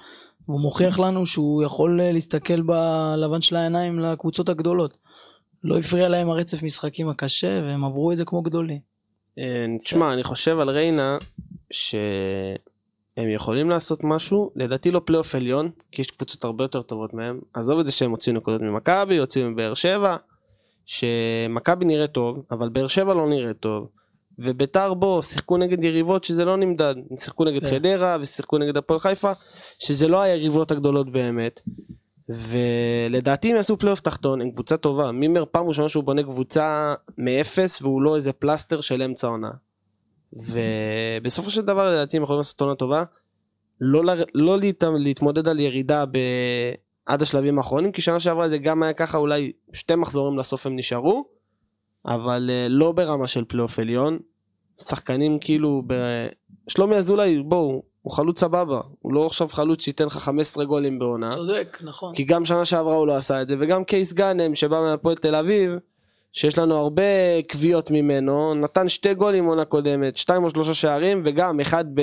והוא מוכיח לנו שהוא יכול אה, להסתכל בלבן של העיניים לקבוצות הגדולות. לא הפריע להם הרצף משחקים הקשה, והם עברו את זה כמו גדולים. אה, תשמע, אני חושב על ריינה שהם יכולים לעשות משהו, לדעתי לא פלייאוף עליון, כי יש קבוצות הרבה יותר טובות מהם. עזוב את זה שהם הוציאו נקודות ממכבי, הוציאו מבאר שבע, שמכבי נראה טוב, אבל באר שבע לא נראה טוב. וביתר בו שיחקו נגד יריבות שזה לא נמדד, שיחקו נגד כן. חדרה ושיחקו נגד הפועל חיפה, שזה לא היריבות הגדולות באמת. ולדעתי הם יעשו פלייאוף תחתון, הם קבוצה טובה. מימר פעם ראשונה שהוא בונה קבוצה מאפס והוא לא איזה פלסטר של אמצע עונה. ובסופו של דבר לדעתי הם יכולים לעשות עונה טובה. לא, ל- לא להת, להתמודד על ירידה ב... עד השלבים האחרונים, כי שנה שעברה זה גם היה ככה, אולי שתי מחזורים לסוף הם נשארו, אבל אה, לא ברמה של פלייאוף עליון. שחקנים כאילו, ב... שלומי אזולאי, בואו, הוא חלוץ סבבה, הוא לא עכשיו חלוץ שייתן לך 15 גולים בעונה. צודק, נכון. כי גם שנה שעברה הוא לא עשה את זה, וגם קייס גאנם שבא מהפועל תל אביב, שיש לנו הרבה קביעות ממנו, נתן שתי גולים עונה קודמת, שתיים או שלושה שערים, וגם אחד ב...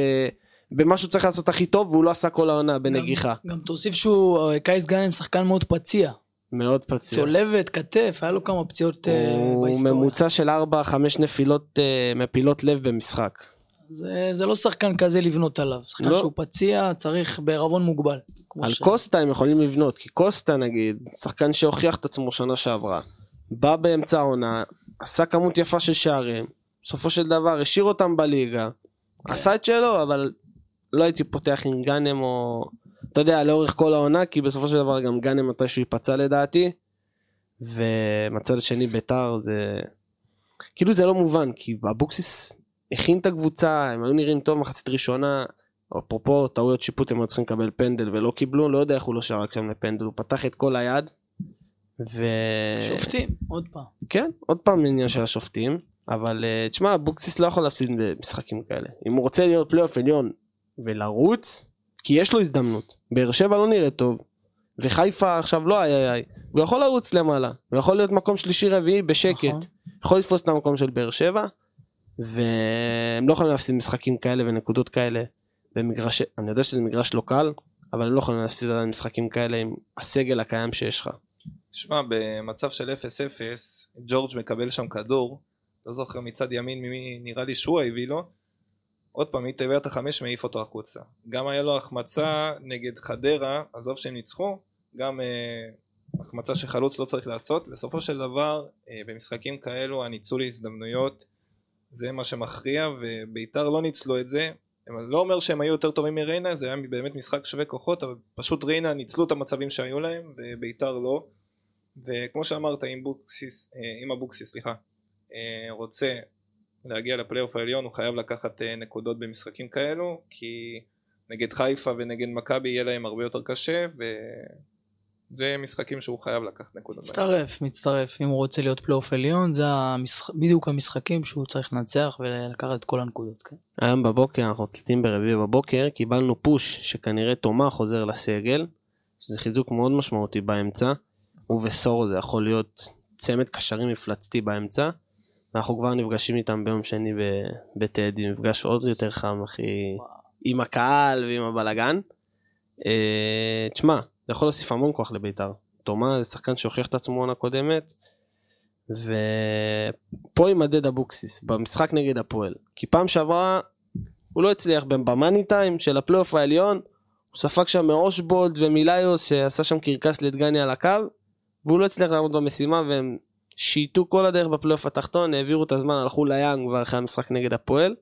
במה שהוא צריך לעשות הכי טוב, והוא לא עשה כל העונה בנגיחה. גם תוסיף שהוא, אה, קייס גאנם שחקן מאוד פציע. מאוד פציע. צולבת, כתף, היה לו כמה פציעות אה, הוא בהיסטוריה. ממוצע של 4-5 נפילות אה, מפילות לב במשחק. זה, זה לא שחקן כזה לבנות עליו. שחקן לא. שהוא פציע, צריך בערבון מוגבל. על ש- קוסטה הם יכולים לבנות, כי קוסטה נגיד, שחקן שהוכיח את עצמו שנה שעברה, בא באמצע העונה, עשה כמות יפה של שערים, בסופו של דבר השאיר אותם בליגה, כן. עשה את שלו, אבל לא הייתי פותח עם גאנם או... אתה יודע, לאורך כל העונה, כי בסופו של דבר גם גאנם מתישהו ייפצע לדעתי, ומצד שני ביתר זה... כאילו זה לא מובן, כי אבוקסיס הכין את הקבוצה, הם היו נראים טוב מחצית ראשונה, אפרופו טעויות שיפוט הם היו צריכים לקבל פנדל ולא קיבלו, לא יודע איך הוא לא שרק שם לפנדל, הוא פתח את כל היד. ו... שופטים, עוד פעם. כן, עוד פעם עניין של השופטים, אבל אה, תשמע, אבוקסיס לא יכול להפסיד במשחקים כאלה. אם הוא רוצה להיות פלייאוף עליון ולרוץ, כי יש לו הזדמנות. באר שבע לא נראה טוב, וחיפה עכשיו לא איי איי איי. הוא יכול לרוץ למעלה, הוא יכול להיות מקום שלישי רביעי בשקט. נכון. יכול לתפוס את המקום של באר שבע, והם לא יכולים להפסיד משחקים כאלה ונקודות כאלה במגרש, אני יודע שזה מגרש לא קל, אבל הם לא יכולים להפסיד עדיין משחקים כאלה עם הסגל הקיים שיש לך. שמע, במצב של 0-0, ג'ורג' מקבל שם כדור, לא זוכר מצד ימין ממי נראה לי שועה הביא לו, עוד פעם, מתיבת החמש מעיף אותו החוצה. גם היה לו החמצה נגד חדרה, עזוב שהם ניצחו, גם אה, החמצה שחלוץ לא צריך לעשות. בסופו של דבר, אה, במשחקים כאלו, הניצול להזדמנויות זה מה שמכריע, וביתר לא ניצלו את זה. אני לא אומר שהם היו יותר טובים מריינה, זה היה באמת משחק שווה כוחות, אבל פשוט ריינה ניצלו את המצבים שהיו להם, וביתר לא. וכמו שאמרת, אם בוקסיס, אה, אבוקסיס, סליחה, אה, רוצה להגיע לפלייאוף העליון, הוא חייב לקחת אה, נקודות במשחקים כאלו, כי נגד חיפה ונגד מכבי יהיה להם הרבה יותר קשה, וזה משחקים שהוא חייב לקחת נקודות. בהם. מצטרף, מצטרף. אם הוא רוצה להיות פלייאוף עליון, זה המשח... בדיוק המשחקים שהוא צריך לנצח ולקחת את כל הנקודות. כן? היום בבוקר, אנחנו מקליטים ברביעי בבוקר, קיבלנו פוש שכנראה תומה חוזר לסגל, שזה חיזוק מאוד משמעותי באמצע. הוא וסורו זה יכול להיות צמד קשרים מפלצתי באמצע. אנחנו כבר נפגשים איתם ביום שני בטדי, מפגש עוד יותר חם, אחי, עם הקהל ועם הבלגן. אה, תשמע, זה יכול להוסיף המון כוח לבית"ר. תומה זה שחקן שהוכיח את עצמו עונה קודמת, ופה יימדד אבוקסיס, במשחק נגד הפועל. כי פעם שעברה הוא לא הצליח במאני טיים של הפלייאוף העליון, הוא ספג שם מאושבולד ומיליוס שעשה שם קרקס לדגני על הקו, והוא לא הצליח לעמוד במשימה והם שייטו כל הדרך בפלייאוף התחתון, העבירו את הזמן, הלכו לים כבר אחרי המשחק נגד הפועל.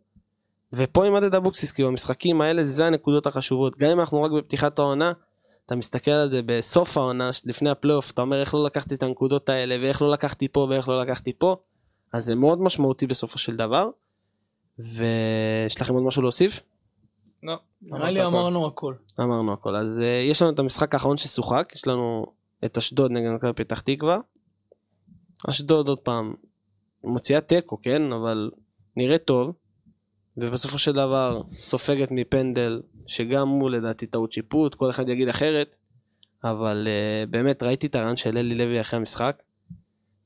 ופה יימדד אבוקסיס, כי במשחקים האלה זה הנקודות החשובות. גם אם אנחנו רק בפתיחת העונה, אתה מסתכל על זה בסוף העונה, לפני הפלייאוף, אתה אומר איך לא לקחתי את הנקודות האלה, ואיך לא לקחתי פה ואיך לא לקחתי פה, אז זה מאוד משמעותי בסופו של דבר. ויש לכם עוד משהו להוסיף? לא. נראה לי אמרנו הכל. אמרנו הכל. אז uh, יש לנו את המשחק האחרון ששוחק, יש לנו את אשדוד נגד מכבי פתח תקווה. אשדוד עוד פעם מוציאה תיקו, כן? אבל נראה טוב. ובסופו של דבר סופגת מפנדל, שגם הוא לדעתי טעות שיפוט, כל אחד יגיד אחרת. אבל uh, באמת ראיתי את הרעיון של אלי לוי אחרי המשחק.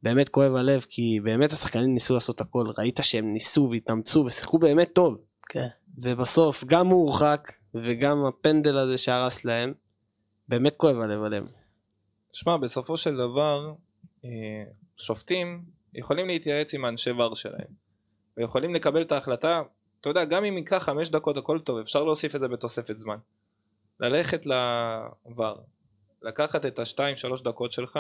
באמת כואב הלב, כי באמת השחקנים ניסו לעשות הכל. ראית שהם ניסו והתאמצו ושיחקו באמת טוב. כן. ובסוף גם הוא הורחק וגם הפנדל הזה שהרס להם, באמת כואב הלב עליהם. שמע, בסופו של דבר, אה, שופטים יכולים להתייעץ עם האנשי ור שלהם, ויכולים לקבל את ההחלטה, אתה יודע, גם אם ייקח חמש דקות הכל טוב, אפשר להוסיף את זה בתוספת זמן. ללכת לבר, לקחת את השתיים שלוש דקות שלך,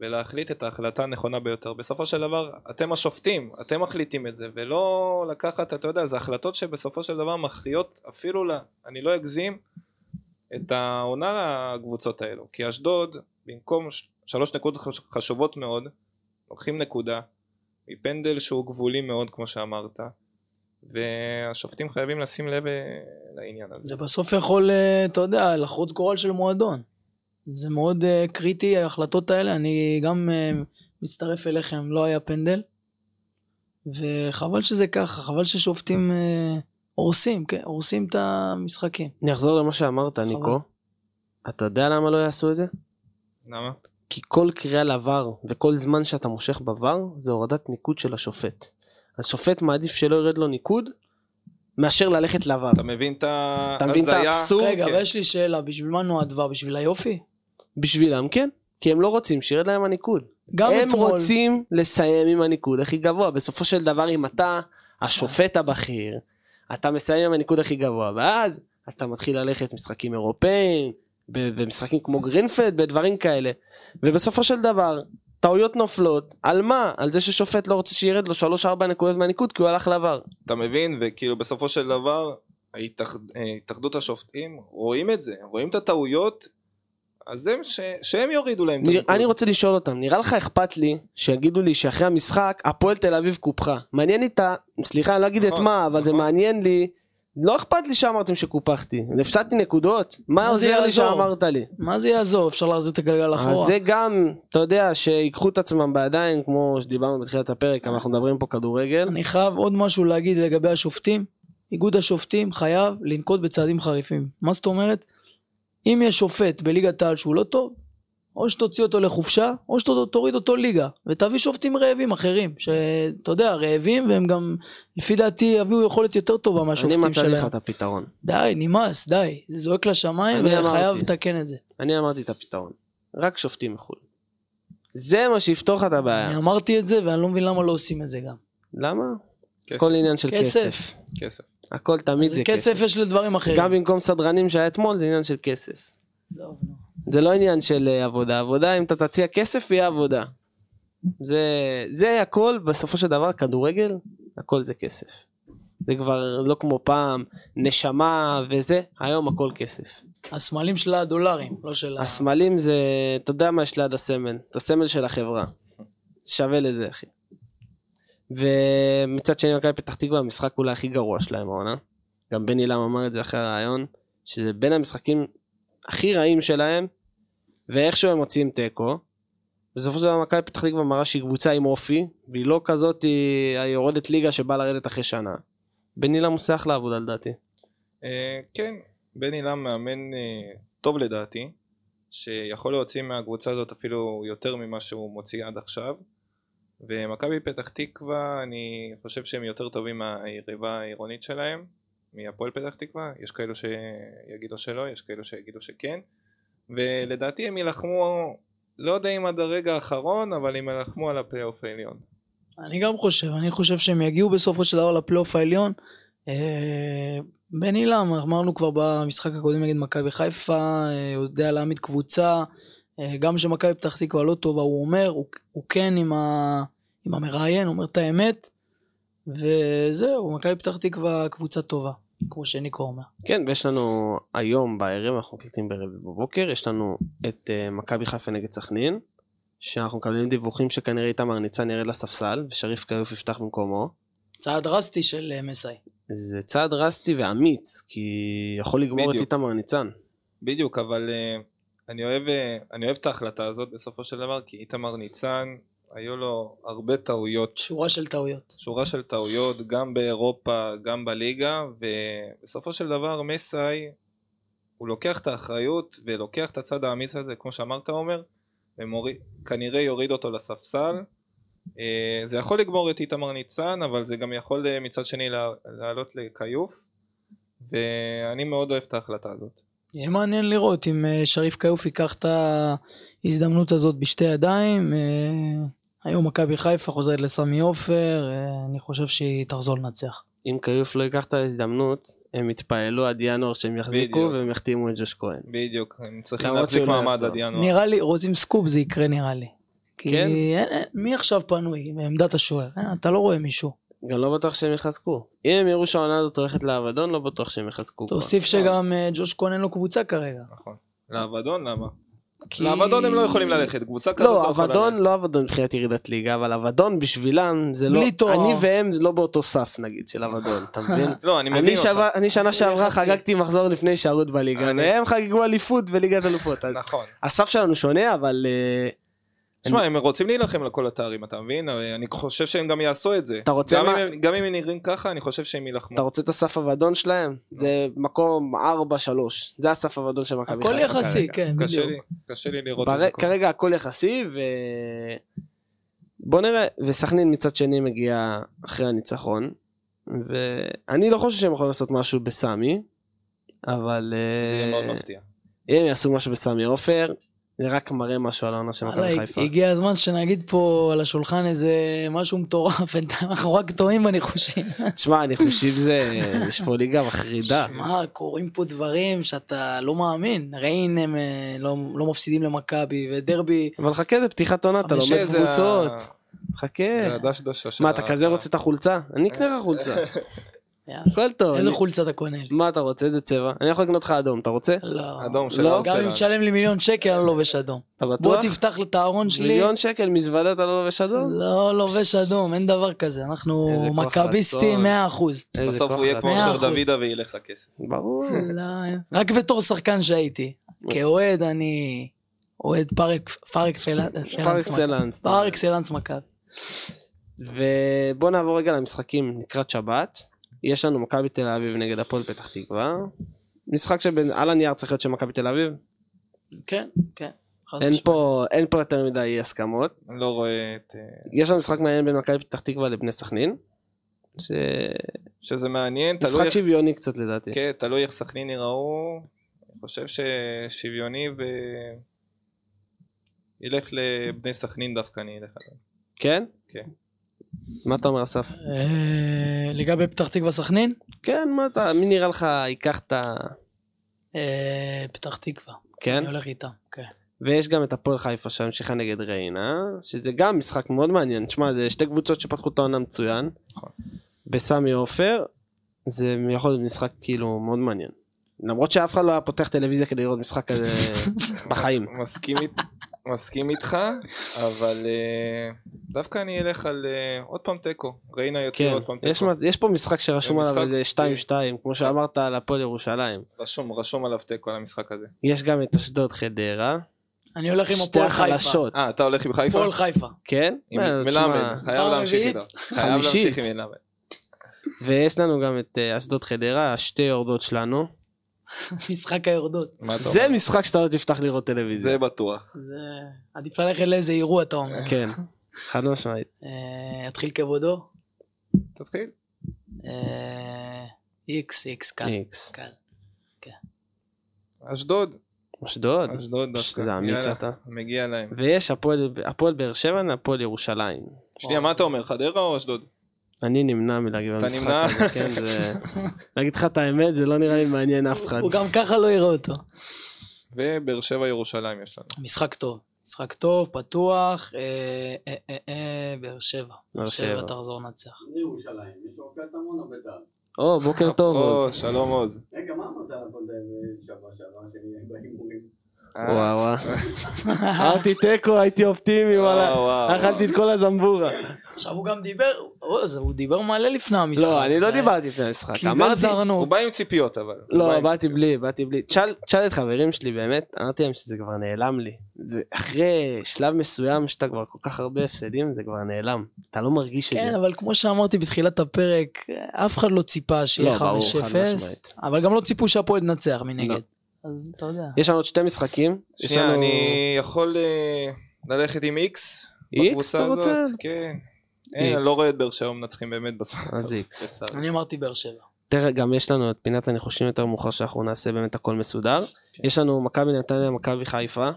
ולהחליט את ההחלטה הנכונה ביותר. בסופו של דבר, אתם השופטים, אתם מחליטים את זה, ולא לקחת, אתה יודע, זה החלטות שבסופו של דבר מכריעות אפילו, לה, אני לא אגזים, את העונה לקבוצות האלו. כי אשדוד, במקום שלוש נקודות חש- חשובות מאוד, לוקחים נקודה, מפנדל שהוא גבולי מאוד, כמו שאמרת, והשופטים חייבים לשים לב אה, לעניין הזה. זה בסוף יכול, אה, אתה יודע, לחרוץ גורל של מועדון. זה מאוד אה, קריטי, ההחלטות האלה. אני גם מצטרף אליכם, לא היה פנדל. וחבל שזה ככה, חבל ששופטים הורסים, כן, הורסים את המשחקים. אני אחזור למה שאמרת, ניקו. אתה יודע למה לא יעשו את זה? למה? כי כל קריאה לעבר וכל זמן שאתה מושך בעבר זה הורדת ניקוד של השופט. השופט מעדיף שלא ירד לו ניקוד מאשר ללכת לעבר. אתה מבין את ה... אתה מבין את הזיה? האבסורד? רגע, כן. אבל יש לי שאלה, בשביל מה נועד דבר? בשביל היופי? בשבילם כן, כי הם לא רוצים שירד להם הניקוד. גם הם אתמול, רוצים לסיים עם הניקוד הכי גבוה. בסופו של דבר אם אתה השופט הבכיר, אתה מסיים עם הניקוד הכי גבוה, ואז אתה מתחיל ללכת משחקים אירופאים, במשחקים כמו גרינפלד, בדברים כאלה. ובסופו של דבר, טעויות נופלות, על מה? על זה ששופט לא רוצה שירד לו 3-4 נקודות מהניקוד כי הוא הלך לעבר. אתה מבין? וכאילו בסופו של דבר, אה, התאחדות השופטים רואים את זה, רואים את הטעויות, אז הם, ש... שהם יורידו להם את הניקוד. אני רוצה לשאול אותם, נראה לך אכפת לי שיגידו לי שאחרי המשחק הפועל תל אביב קופחה. מעניין לי את ה... סליחה, אני לא אגיד את נכון, מה, אבל זה נכון. מעניין לי. לא אכפת לי שאמרתם שקופחתי. הפסדתי נקודות? מה עוזר לי? שאמרת לי? מה זה יעזור? אפשר להחזיר את הגלגל אז אחורה. זה גם, אתה יודע, שיקחו את עצמם בידיים, כמו שדיברנו בתחילת הפרק, אנחנו מדברים פה כדורגל. אני חייב עוד משהו להגיד לגבי השופטים. איגוד השופטים חייב לנקוט בצעדים חריפים. מה זאת אומרת? אם יש שופט בליגת העל שהוא לא טוב, או שתוציא אותו לחופשה, או שתוריד אותו ליגה, ותביא שופטים רעבים אחרים, שאתה יודע, רעבים, והם גם, לפי דעתי, יביאו יכולת יותר טובה אני מהשופטים מצאתי לך שלהם. את הפתרון. די, נמאס, די. זה זועק לשמיים, אני וחייב. לתקן את זה. אני אמרתי את הפתרון. רק שופטים מחו"ל. זה מה שיפתור לך את אני הבעיה. אמרתי את זה, ואני לא מבין למה לא עושים את זה גם. למה? כסף, הכל עניין של כסף. כסף. הכל תמיד זה כסף כסף. יש לדברים אחרים. גם במקום סדרנים שהיה אתמול זה עניין של כסף. עזוב, נו. זה לא עניין של אה, עבודה, עבודה אם אתה תציע כסף יהיה עבודה. זה, זה הכל בסופו של דבר כדורגל הכל זה כסף. זה כבר לא כמו פעם נשמה וזה היום הכל כסף. הסמלים של הדולרים, לא של. הסמלים זה אתה יודע מה יש ליד הסמל את הסמל של החברה. שווה לזה אחי. ומצד שני מכבי פתח תקווה המשחק אולי הכי גרוע שלהם העונה. גם בני לם אמר את זה אחרי הרעיון. שזה בין המשחקים הכי רעים שלהם, ואיכשהו הם מוציאים תיקו. בסופו של דבר מכבי פתח תקווה מראה שהיא קבוצה עם אופי, והיא לא כזאת היא יורדת ליגה שבאה לרדת אחרי שנה. בן אילם עושה אחלה עבודה לדעתי. אה, כן, בן אילם מאמן אה, טוב לדעתי, שיכול להוציא מהקבוצה הזאת אפילו יותר ממה שהוא מוציא עד עכשיו. ומכבי פתח תקווה, אני חושב שהם יותר טובים מהיריבה העירונית שלהם, מהפועל פתח תקווה. יש כאלו שיגידו שלא, יש כאלו שיגידו שכן. ולדעתי הם יילחמו, לא יודע אם עד הרגע האחרון, אבל הם יילחמו על הפלייאוף העליון. אני גם חושב, אני חושב שהם יגיעו בסופו של דבר לפלייאוף העליון. אה, בן אילם, אמרנו כבר במשחק הקודם נגד מכבי חיפה, אה, יודע להעמיד קבוצה, אה, גם כשמכבי פתח תקווה לא טובה, הוא אומר, הוא, הוא כן עם, ה, עם המראיין, אומר את האמת, וזהו, מכבי פתח תקווה קבוצה טובה, כמו שניקו אומר. כן, ויש לנו היום בערב, אנחנו מקליטים בערב בבוקר, יש לנו את uh, מכבי חיפה נגד סכנין, שאנחנו מקבלים דיווחים שכנראה איתמר ניצן ירד לספסל, ושריף כיוף יפתח במקומו. צעד דרסטי של uh, מסאי. זה צעד דרסטי ואמיץ, כי יכול לגמור בדיוק. את איתמר ניצן. בדיוק, אבל uh, אני אוהב, uh, אני אוהב את ההחלטה הזאת בסופו של דבר, כי איתמר ניצן, היו לו הרבה טעויות, שורה של טעויות. שורה של טעויות, גם באירופה, גם בליגה, ובסופו של דבר מסאי, הוא לוקח את האחריות ולוקח את הצד האמיץ הזה, כמו שאמרת עומר, וכנראה יוריד אותו לספסל. אה, זה יכול לגמור את איתמר ניצן, אבל זה גם יכול אה, מצד שני לע- לעלות לכיוף, ואני מאוד אוהב את ההחלטה הזאת. יהיה מעניין לראות אם אה, שריף כיוף ייקח את ההזדמנות הזאת בשתי ידיים. היום מכבי חיפה חוזרת לסמי עופר, אה, אני חושב שהיא תחזור לנצח. אם כיוף לא ייקח את ההזדמנות, הם יתפעלו עד ינואר שהם יחזיקו, בדיוק. והם יחתימו את ג'וש כהן. בדיוק, הם צריכים להחזיק מעמד. עד ינואר. נראה לי, רוצים סקופ זה יקרה נראה לי. כי כן? מי עכשיו פנוי בעמדת השוער? אה, אתה לא רואה מישהו. גם לא בטוח שהם יחזקו. אם הם יראו שהעונה הזאת הולכת לאבדון, לא בטוח שהם יחזקו. כבר. תוסיף שגם אה, ג'וש כהן אין לו קבוצה כרגע. נכון. לאבדון למה? כי- לאבדון הם לא יכולים ללכת, קבוצה כזאת לא, יכולה אבדון ללכת. לא אבדון מבחינת ירידת ליגה, אבל אבדון בשבילם זה לא... בלי תואר. אני והם לא באותו סף נגיד של אבדון, אתה מבין? לא, אני מבין אני, אותך. אני שנה שעברה. חגגתי מחזור לפני הישארות בליגה, והם חגגו אליפות וליגת אלופות. נכון. הסף שלנו שונה, אבל אה, תשמע, הם רוצים להילחם על כל התארים, אתה מבין? אני חושב שהם גם יעשו את זה. אתה רוצה גם מה- אם הם- גם אם הם נראים ככה, אני חושב שהם יילחמו. אתה רוצה את הסף אבדון שלהם? זה מקום 4-3, זה הסף אבדון של מכבי הכל. יחסי, כרגע. כן, קשה בדיוק. לי, קשה לי לראות בר... את זה. כל- כרגע הכל יחסי, ו... בוא נראה, וסכנין מצד שני מגיע אחרי הניצחון, ואני לא חושב שהם יכולים לעשות משהו בסמי, אבל אה, זה יהיה מאוד מפתיע. אם הם יעשו משהו בסמי עופר, זה רק מראה משהו על העונה של מכבי חיפה. הגיע הזמן שנגיד פה על השולחן איזה משהו מטורף, אנחנו רק טועים בניחושים. תשמע, אני חושב זה, יש פה ליגה מחרידה. מה, קורים פה דברים שאתה לא מאמין. ריין הם אה, לא לא מפסידים למכבי, ודרבי, אבל חכה, זה פתיחת עונה, אתה לומד קבוצות. חכה. מה, אתה כזה רוצה את החולצה? אני אקנה לך חולצה. הכל טוב. איזה חולצה אתה קונה לי? מה אתה רוצה? איזה צבע? אני יכול לקנות לך אדום, אתה רוצה? לא. אדום של לא, ארסנל. גם אם תשלם לי מיליון שקל, אני לא לובש אדום. אתה בוא בטוח? תפתח את הארון שלי. מיליון שקל מזוודה אתה לא לובש אדום? לא לובש אדום, אין דבר כזה. אנחנו מכביסטים רצון. 100%. איזה בסוף הוא יהיה כמו אחוז. דוידה וילך לכסף. ברור. לא, רק בתור שחקן שהייתי. כאוהד אני אוהד פר פר אקסלנס. אקסלנס. פר אקסלנס מכבי. ובוא נעבור רגע למשחקים לקראת שבת. יש לנו מכבי תל אביב נגד הפועל פתח תקווה. משחק שעל הנייר צריך להיות של מכבי תל אביב. כן, כן. אין. פה אין פה יותר מדי אי הסכמות. אני לא רואה את... אה, יש לנו משחק מעניין בין מכבי פתח תקווה לבני סכנין. שמשחק שזה מעניין, תלוי איך- שוויוני קצת לדעתי. כן, תלוי איך סכנין יראו. אני חושב ששוויוני ו... ילך לבני סכנין דווקא, אני אלך עליהם. כן? כן. מה אתה אומר אסף? אה, לגבי פתח תקווה סכנין? כן, מה אתה, מי נראה לך ייקח את ה... אה, פתח תקווה. כן? אני הולך איתם, כן. ויש גם את הפועל חיפה שהמשיכה נגד ריינה, שזה גם משחק מאוד מעניין. תשמע, זה שתי קבוצות שפתחו את העונה מצוין. נכון. בסמי עופר, זה יכול להיות משחק כאילו מאוד מעניין. למרות שאף אחד לא היה פותח טלוויזיה כדי לראות משחק כזה בחיים. מסכים איתי. מסכים איתך, אבל אה, דווקא אני אלך על אה, עוד פעם תיקו. ריינה יוציא כן, עוד פעם יש, תיקו. יש פה משחק שרשום עליו איזה 2-2, כמו שאמרת על הפועל ירושלים. רשום, רשום עליו תיקו על המשחק הזה. יש גם את אשדוד חדרה, אני הולך עם שתי הפועל חיפה. החלשות, אה, אתה הולך עם חיפה? הפועל חיפה. כן? אה, מלמד, חייב להמשיך? איתו. חייב להמשיך עם מלמד. ויש לנו גם את אה, אשדוד חדרה, השתי יורדות שלנו. משחק היורדות. זה? משחק שאתה לא תפתח לראות טלוויזיה. זה בטוח. זה... עדיף ללכת לאיזה אירוע אתה אומר. כן, חד משמעית. אה, אתחיל כבודו. תתחיל. אה, איקס, איקס, קל. איקס. קל. אשדוד. אשדוד. אשדוד דווקא. זה אמיץ אתה. מגיע להם. ויש הפועל הפועל באר שבע, הפועל ירושלים. שנייה, מה אתה אומר? חדרה או אשדוד? אני נמנע מלהגיב במשחק נמנע? הזה, כן, זה... להגיד לך את האמת, זה לא נראה לי מעניין אף אחד. הוא גם ככה לא יראה אותו. ובאר שבע ירושלים יש לנו. משחק טוב. משחק טוב, פתוח. אה, אה, אה, אה, באר שבע. באר שבע. תחזור לנצח. זה ירושלים, יש לו קטמון או בית"ר? או, בוקר טוב. או, עוז. שלום עוז. רגע, מה אמרת על הפועל שבוע שעבר בהימורים? וואו וואו. אמרתי תיקו, הייתי אופטימי, וואלה. אכלתי את כל הזמבורה. עכשיו הוא גם דיבר, הוא דיבר מלא לפני המשחק. לא, אני לא אה, דיברתי לפני המשחק. אמרתי... הוא. בא עם ציפיות אבל. לא, באתי. בלי, באתי בלי. תשאל את חברים שלי באמת, אמרתי להם שזה כבר נעלם לי. אחרי שלב מסוים שאתה כבר כל כך הרבה הפסדים, זה כבר נעלם. אתה לא מרגיש את כן, זה. אבל כמו שאמרתי בתחילת הפרק, אף אחד לא ציפה שיהיה לא, ברור, 5-0, חד משמעית. אבל גם לא ציפו שהפועל תנצח מנגד. אז אתה יודע. יש לנו עוד שתי משחקים. יש שנייה, לנו- אני יכול אה, ללכת עם איקס? איקס, אתה רוצה? הזאת? כן. אין, אני. לא רואה את באר שבע מנצחים באמת בזמן. אז איקס. אני אמרתי באר שבע. תראה, גם יש לנו את פינת הניחושים יותר מאוחר שאנחנו נעשה באמת הכל מסודר. כן. יש לנו מכבי נתניה, מכבי חיפה.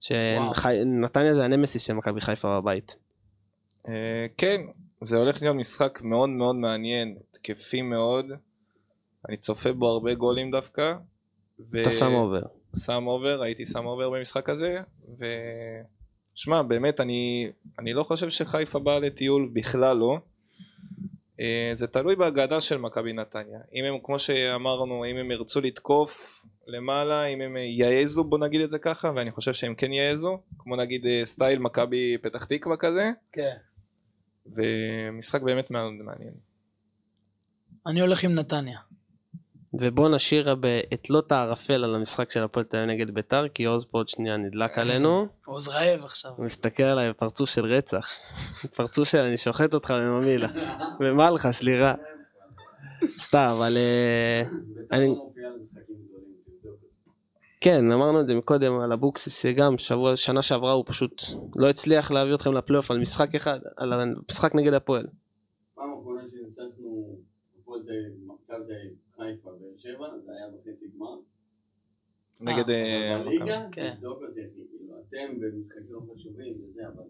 שנתניה זה הנמסיס של מכבי חיפה בבית. אה, כן, זה הולך להיות משחק מאוד מאוד מעניין, התקפי מאוד. אני צופה בו הרבה גולים דווקא. ו- אתה שם over. שם over, הייתי שם over במשחק הזה, ו... שמע, באמת, אני, אני לא חושב שחיפה באה לטיול, בכלל לא. אה, זה תלוי בהגנה של מכבי נתניה. אם הם, כמו שאמרנו, אם הם ירצו לתקוף למעלה, אם הם יעזו, בוא נגיד את זה ככה, ואני חושב שהם כן יעזו, כמו נגיד אה, סטייל מכבי פתח תקווה כזה, כן. ומשחק באמת מאוד מעניין. אני הולך עם נתניה. ובוא נשאיר את לוט הערפל על המשחק של הפועל תל אביב נגד ביתר, כי עוז פה עוד שנייה נדלק עלינו. עוז רעב עכשיו. הוא מסתכל עליי בפרצוף של רצח. פרצוף של אני שוחט אותך בממילה. ומה לך, סליחה. סתם, אבל... אה, בית"ר אני-. כן, אמרנו את זה מקודם על אבוקסיס, שגם שבוע, שנה שעברה הוא פשוט לא הצליח להביא אתכם לפלייאוף על משחק אחד, על המשחק נגד הפועל. פעם אחרונה שניצחנו הפועל תל אביב, מכבי תל אביב, חיפה, באר שבע, זה היה בחצי גמר. נגד... אה, אבל מכבי. ליגה, כן. תבדוק אותי, כאילו, אתם במשחקים לא חשובים וזה, אבל...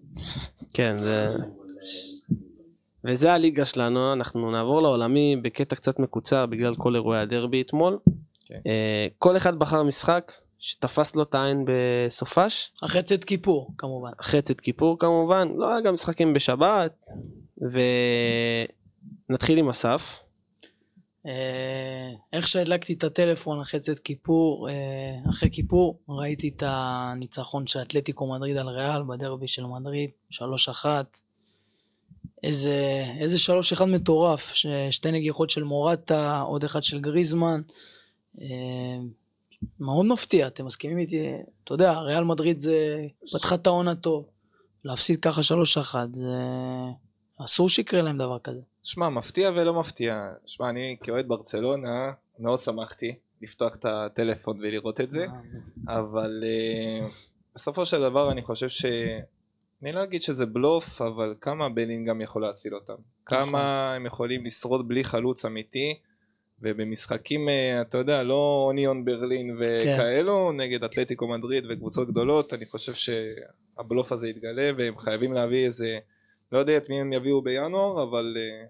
כן, זה... אה. וזה הליגה שלנו, אנחנו נעבור לעולמי בקטע קצת מקוצר בגלל כל אירועי הדרבי אתמול. כן. אה, כל אחד בחר משחק שתפס לו את העין בסופש, אחרי צאת כיפור, כמובן. אחרי צאת כיפור כמובן, לא היה גם משחקים בשבת, ונתחיל עם אסף. אה, איך שהדלקתי את הטלפון אחרי צאת כיפור, אה, אחרי כיפור, ראיתי את הניצחון של אתלטיקו מדריד על ריאל בדרבי של מדריד, 3-1. איזה, איזה 3-1 מטורף, שתי נגיחות של מורטה, עוד אחד של גריזמן. אה, מאוד מפתיע, אתם מסכימים איתי? אתה יודע, ריאל מדריד זה פתחה את העונה טוב. להפסיד ככה 3-1, זה... אסור שיקרה להם דבר כזה. שמע, מפתיע ולא מפתיע. שמע, אני כאוהד ברצלונה מאוד שמחתי לפתוח את הטלפון ולראות את זה, אבל uh, בסופו של דבר אני חושב ש... אני לא אגיד שזה בלוף, אבל כמה בלינגהם יכול להציל אותם. כמה הם יכולים לשרוד בלי חלוץ אמיתי, ובמשחקים, אה, אתה יודע, לא אוניון ברלין וכאלו, נגד אתלטיקו מדריד וקבוצות גדולות, אני חושב שהבלוף הזה יתגלה, והם חייבים להביא איזה... לא יודע את מי הם יביאו בינואר, אבל uh,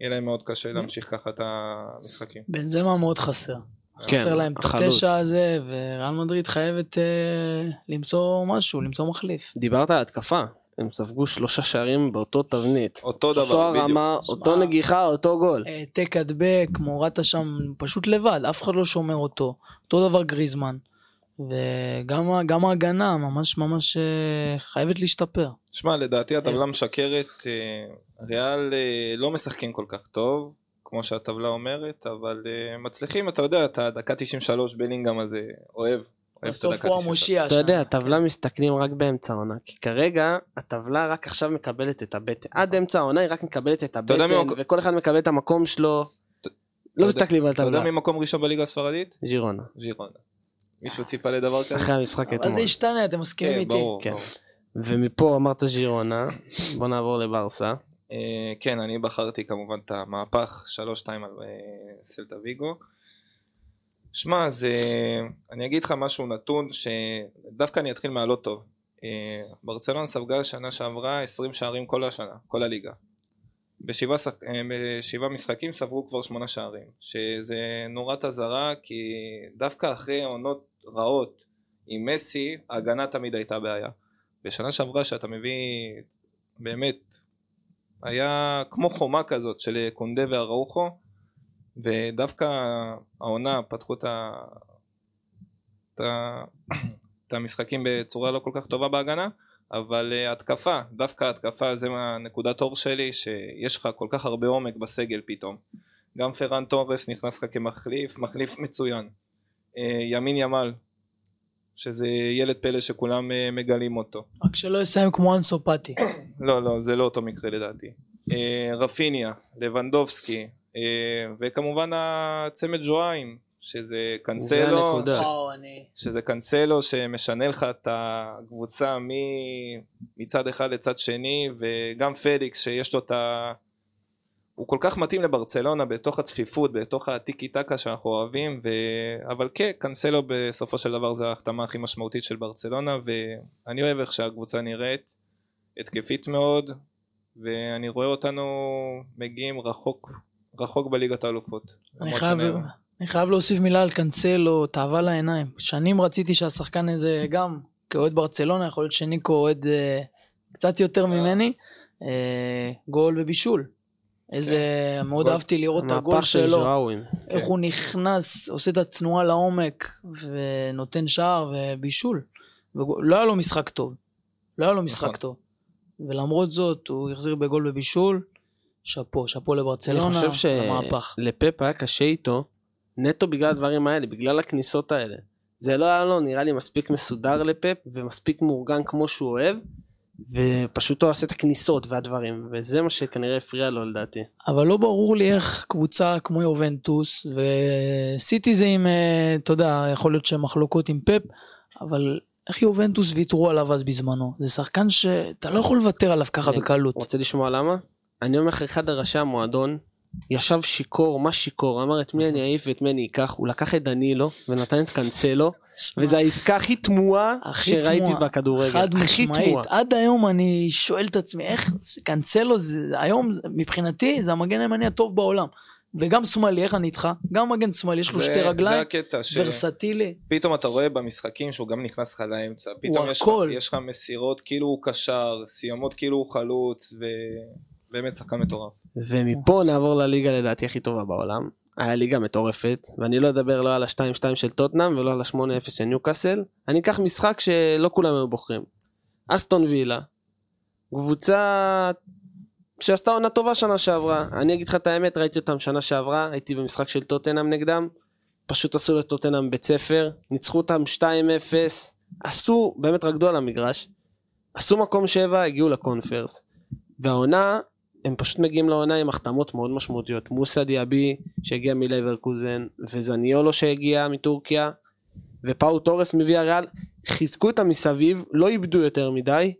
יהיה להם מאוד קשה להמשיך ככה את המשחקים. בנזמה מאוד חסר. כן, חסר להם את. התשע הזה, וריאל מדריד חייבת אה, למצוא משהו, למצוא מחליף. דיברת על התקפה, הם ספגו שלושה שערים באותו תבנית. אותו דבר, אותו בדיוק. הרמה, שמע. אותו נגיחה, אותו גול. העתק הדבק, מורטה שם פשוט לבד, אף אחד לא שומר אותו. אותו דבר גריזמן. וגם ההגנה ממש ממש אה, חייבת להשתפר. שמע, לדעתי הטבלה משקרת, אה, ריאל אה, לא משחקים כל כך טוב, כמו שהטבלה אומרת, אבל אה, מצליחים, אתה יודע, את הדקה 93 בלינגהם הזה אוהב. אוהב את בסוף הוא 93. המושיע אתה שם. יודע, הטבלה מסתכלים רק באמצע העונה, כי כרגע הטבלה רק עכשיו מקבלת את הבטן. עד אמצע העונה היא רק מקבלת את אתה הבטן, וכל אחד מקבל את המקום שלו. אתה לא מסתכלים על אתה יודע הטבלה. מי מקום ראשון בליגה הספרדית? ז'ירונה. ז'ירונה. מישהו ציפה לדבר כזה? אחרי המשחק אבל אתמול. זה ישתנה, אתם מסכימים כן, איתי? כן. ברור. ומפה אמרת ז'ירונה, בוא נעבור לברסה. אה, כן, אני בחרתי כמובן את המהפך 3-2 על אה, סלטה ויגו. שמע, זה... אני אגיד לך משהו נתון, שדווקא אני אתחיל מהלא טוב. אה, ברצלונה ספגה שנה שעברה 20 שערים כל השנה, כל הליגה. בשבעה, שח... אה, בשבעה משחקים ספגו כבר שמונה שערים, שזה נורת אזהרה כי דווקא אחרי עונות רעות עם מסי, ההגנה תמיד הייתה בעיה. בשנה שעברה שאתה מביא באמת היה כמו חומה כזאת של קונדה ואראוחו ודווקא העונה פתחו. את, ה... את המשחקים בצורה לא כל כך טובה בהגנה אבל uh, התקפה, דווקא התקפה זה מהנקודת אור שלי שיש לך כל כך הרבה עומק בסגל פתאום גם פרן תורס נכנס לך כמחליף, מחליף מצוין uh, ימין ימל שזה ילד פלא שכולם uh, מגלים אותו רק שלא יסיים כמו אנסופטי. לא, לא, זה לא אותו מקרה לדעתי. אה, רפיניה, לבנדובסקי, אה, וכמובן הצמד ז'ואיים, שזה קנסלו. ש-. שזה קנסלו שמשנה לך את הקבוצה מ- מצד אחד לצד שני, וגם פליקס שיש לו את ה... הוא כל כך מתאים לברצלונה בתוך הצפיפות, בתוך הטיקי טקה שאנחנו אוהבים, ו... אבל כן, קנסלו בסופו של דבר זה ההחתמה הכי משמעותית של ברצלונה, ואני אוהב איך שהקבוצה נראית, התקפית מאוד, ואני רואה אותנו מגיעים רחוק, רחוק בליגת האלופות. אני חייב, שנראה. אני חייב להוסיף מילה על קנסלו, תאווה לעיניים. שנים רציתי שהשחקן הזה גם, כאוהד ברצלונה, יכול להיות שניקו אוהד אה, קצת יותר ממני, אה, גול ובישול. איזה, מאוד גול. אהבתי לראות את הגול של שלו, ז'ואווים. איך הוא נכנס, עושה את התנועה לעומק, ונותן שער ובישול. ולא היה לו משחק טוב. לא היה לו משחק נכון. טוב. ולמרות זאת, הוא החזיר בגול ובישול. שאפו, שאפו לברצלונה, אני חושב למהפך. שלפפ היה קשה איתו, נטו בגלל הדברים האלה, בגלל הכניסות האלה. זה לא היה לו נראה לי מספיק מסודר לפפ ומספיק מאורגן כמו שהוא אוהב, ופשוט הוא עושה את הכניסות והדברים, וזה מה שכנראה הפריע לו לדעתי. אבל לא ברור לי איך קבוצה כמו יובנטוס וסיטי זה עם, אה, אתה יודע, יכול להיות שהם מחלוקות עם פפ, אבל איך יובנטוס ויתרו עליו אז בזמנו? זה שחקן שאתה לא יכול לוותר עליו ככה בקלות. רוצה לשמוע למה? אני אומר לך, אחד הראשי המועדון ישב שיכור, מה שיכור? אמר את מי אני אעיף ואת מי אני אקח, הוא לקח את דנילו ונתן את קנסלו, וזו העסקה הכי תמוהה שראיתי. בכדורגל. חד משמעית. עד היום אני שואל את עצמי, איך קאנסלו זה, היום מבחינתי זה המגן הימני הטוב בעולם. וגם שמאלי, איך אני איתך? גם מגן שמאלי, יש לו שתי רגליים, ש... ורסטילי. פתאום אתה רואה במשחקים שהוא גם נכנס לך לאמצע, פתאום יש. יש לך מסירות כאילו הוא קשר, סיומות כאילו הוא חלוץ, ובאמת שחקן מטורף. ומפה נעבור לליגה לדעתי הכי טובה בעולם. היה ליגה מטורפת, ואני לא אדבר לא על ה-2-2 של טוטנאם ולא על ה-8-0 של ניוקאסל. אני אקח משחק שלא כולם היו בוחרים. אסטון וילה, קבוצה שעשתה עונה טובה שנה שעברה. אני אגיד לך את האמת, ראיתי אותם שנה שעברה, הייתי במשחק של טוטנאם נגדם. פשוט עשו לטוטנאם בית ספר, ניצחו אותם 2-0, עשו, באמת רקדו על המגרש. עשו מקום 7, הגיעו לקונפרס. והעונה הם פשוט מגיעים לעונה עם החתמות מאוד משמעותיות. מוסא דיאבי שהגיע מלייברקוזן, וזניולו שהגיע מטורקיה, ופאו תורס מוויאריאל, חיזקו את המסביב, לא איבדו יותר מדי,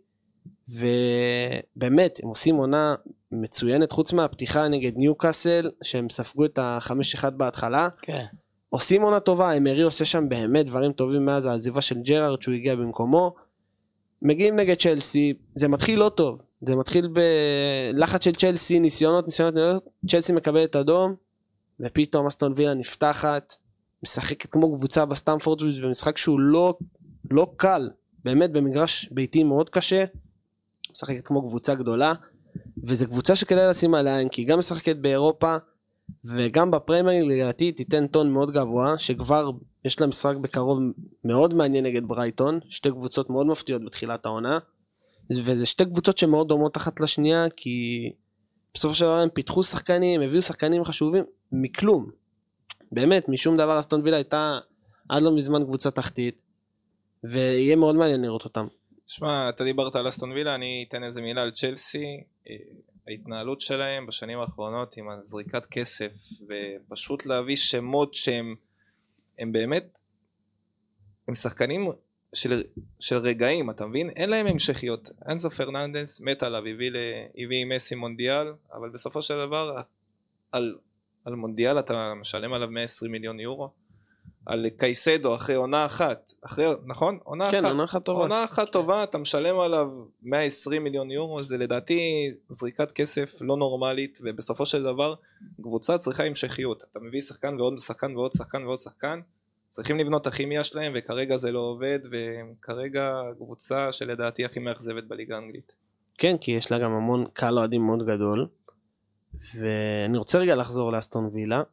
ובאמת, הם עושים עונה מצוינת, חוץ מהפתיחה נגד ניוקאסל, שהם ספגו את ה-5-1 בהתחלה, כן. עושים עונה טובה, אמרי עושה שם באמת דברים טובים מאז העזיבה של ג'רארד שהוא הגיע במקומו. מגיעים נגד צ'לסי, זה מתחיל לא טוב, זה מתחיל בלחץ של צ'לסי, ניסיונות, ניסיונות, ניסיונות, צ'לסי מקבלת אדום, ופתאום אסטון וילה נפתחת, משחקת כמו קבוצה בסטמפורד ברידג' במשחק שהוא לא, לא קל, באמת במגרש ביתי מאוד קשה, משחקת כמו קבוצה גדולה, וזו קבוצה שכדאי לשים עליה כי היא גם משחקת באירופה, וגם בפרמייר לדעתי תיתן טון מאוד גבוה, שכבר יש לה משחק בקרוב מאוד מעניין נגד ברייטון, שתי קבוצות מאוד מפתיעות בתחילת העונה, וזה שתי קבוצות שמאוד דומות אחת לשנייה, כי בסופו של דבר הם פיתחו שחקנים, הביאו שחקנים חשובים, מכלום. באמת, משום דבר אסטון וילה הייתה עד לא מזמן קבוצה תחתית, ויהיה מאוד מעניין לראות אותם. שמע, אתה דיברת על אסטון וילה, אני אתן איזה מילה על צ'לסי. אה, ההתנהלות שלהם בשנים האחרונות עם הזריקת כסף, ופשוט להביא שמות שהם הם באמת, הם שחקנים של, של רגעים, אתה מבין? אין להם המשכיות. אנזו פרננדס מת עליו, הביא, ל, הביא מסי מונדיאל, אבל בסופו של דבר על, על מונדיאל אתה משלם עליו 120 מיליון יורו. על קייסדו אחרי עונה אחת, אחרי, נכון? עונה כן, אחת, עונה אחת טובה. עונה אחת טובה, אתה משלם עליו 120 מיליון יורו, זה לדעתי זריקת כסף לא נורמלית, ובסופו של דבר קבוצה צריכה המשכיות. אתה מביא שחקן ועוד שחקן ועוד שחקן ועוד שחקן, צריכים לבנות את הכימיה שלהם, וכרגע זה לא עובד, וכרגע קבוצה שלדעתי הכי מאכזבת בליגה האנגלית. כן, כי יש לה גם המון קהל אוהדים מאוד גדול. ואני רוצה רגע לחזור לאסטון וילה.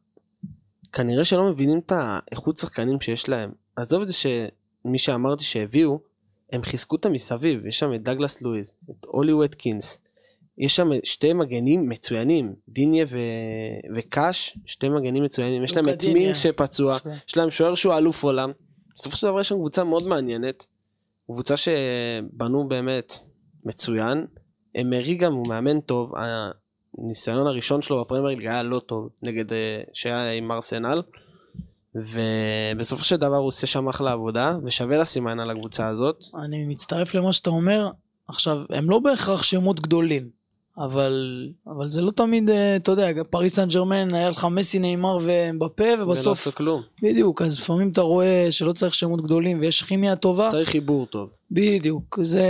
כנראה שלא מבינים את האיכות שחקנים שיש להם. עזוב את זה שמי שאמרתי שהביאו, הם חיזקו אותם מסביב. יש שם את דגלס לואיז, את אולי וטקינס. יש שם שתי מגנים מצוינים, דיניה ו... וקאש, שתי מגנים מצוינים. יש להם את. מינג שפצוע. יש להם שוער שהוא אלוף עולם. בסופו של דבר יש שם קבוצה מאוד מעניינת. קבוצה שבנו באמת מצוין. אמרי גם הוא מאמן טוב, הניסיון הראשון שלו בפרמייר ליג היה לא טוב, נגד, אה, שהיה עם ארסנל. ובסופו של דבר הוא עושה שם אחלה עבודה, ושווה לשים עין על הקבוצה הזאת. אני מצטרף למה שאתה אומר. עכשיו, הם לא בהכרח שמות גדולים, אבל, אבל זה לא תמיד, אה, אתה יודע, פריס סן ג'רמן, היה לך מסי, נאמר ומבפה, ולא ובסוף, עשו כלום. בדיוק, אז לפעמים אתה רואה שלא צריך שמות גדולים ויש כימיה טובה, צריך חיבור טוב. בדיוק, זה,